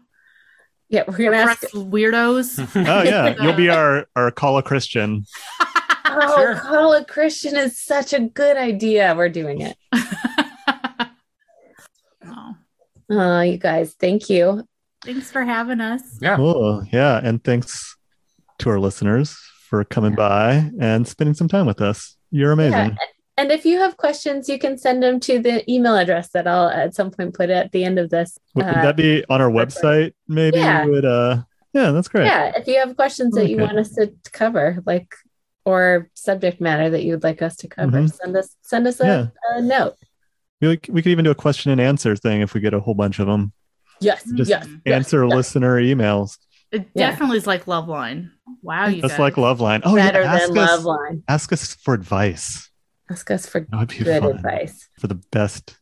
C: Yeah, we're gonna ask.
F: weirdos. *laughs*
B: Oh yeah, you'll be our our call a Christian. *laughs*
C: Oh,
E: Sure.
C: call a Christian is such a good idea. We're doing it.
F: oh, *laughs*
C: Oh, you guys, thank you.
F: thanks for having us.
E: Yeah.
B: Cool. Yeah, and thanks to our listeners for coming by and spending some time with us. You're amazing.
C: Yeah. And if you have questions, you can send them to the email address that I'll at some point put at the end of this.
B: Would, would
C: Uh,
B: that be on our website? Maybe
C: Yeah.
B: would. Uh, yeah, that's great.
C: Yeah, if you have questions that you want us to cover, like or subject matter that you would like us to cover,
B: Mhm.
C: send us send us a,
B: Yeah.
C: a note.
B: We, we could even do a question and answer thing if we get a whole bunch of them.
C: Yes,
B: Just
C: yes. yes,
B: Answer
C: yes.
B: listener emails.
F: It
C: Yeah.
F: definitely is like Loveline. Wow, you
B: Just
F: guys.
B: like Loveline. Oh,
C: Better
B: yeah. Ask
C: than
B: us,
C: love line.
B: ask us for advice.
C: Ask us for
B: That would be
C: good
B: fun.
C: advice
B: For the best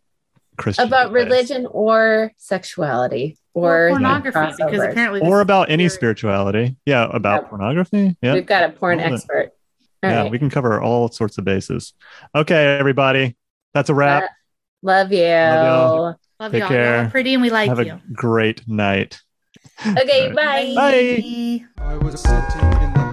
B: Christian
C: about
B: advice.
C: religion or sexuality
F: or
C: or,
F: pornography because apparently
B: or about any
F: You're-
B: spirituality. Yeah, about
C: Yeah.
B: pornography. Yeah.
C: We've got a porn
B: All
C: expert. All
B: yeah,
C: right.
B: we can cover all sorts of bases. Okay, everybody. That's a wrap.
C: Uh, Love you.
B: y'all.
F: love
B: Take
F: y'all.
B: care.
F: Y'all are pretty and we like
B: Have
F: you.
B: a great night.
C: Okay,
B: All
C: bye.
B: Bye.
D: I was sitting in the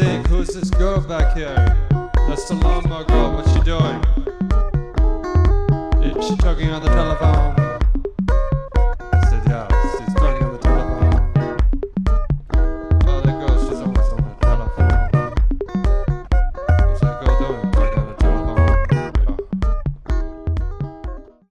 D: who's this girl back here? That's the lawnmower girl, what's she doing? Is she talking on the telephone?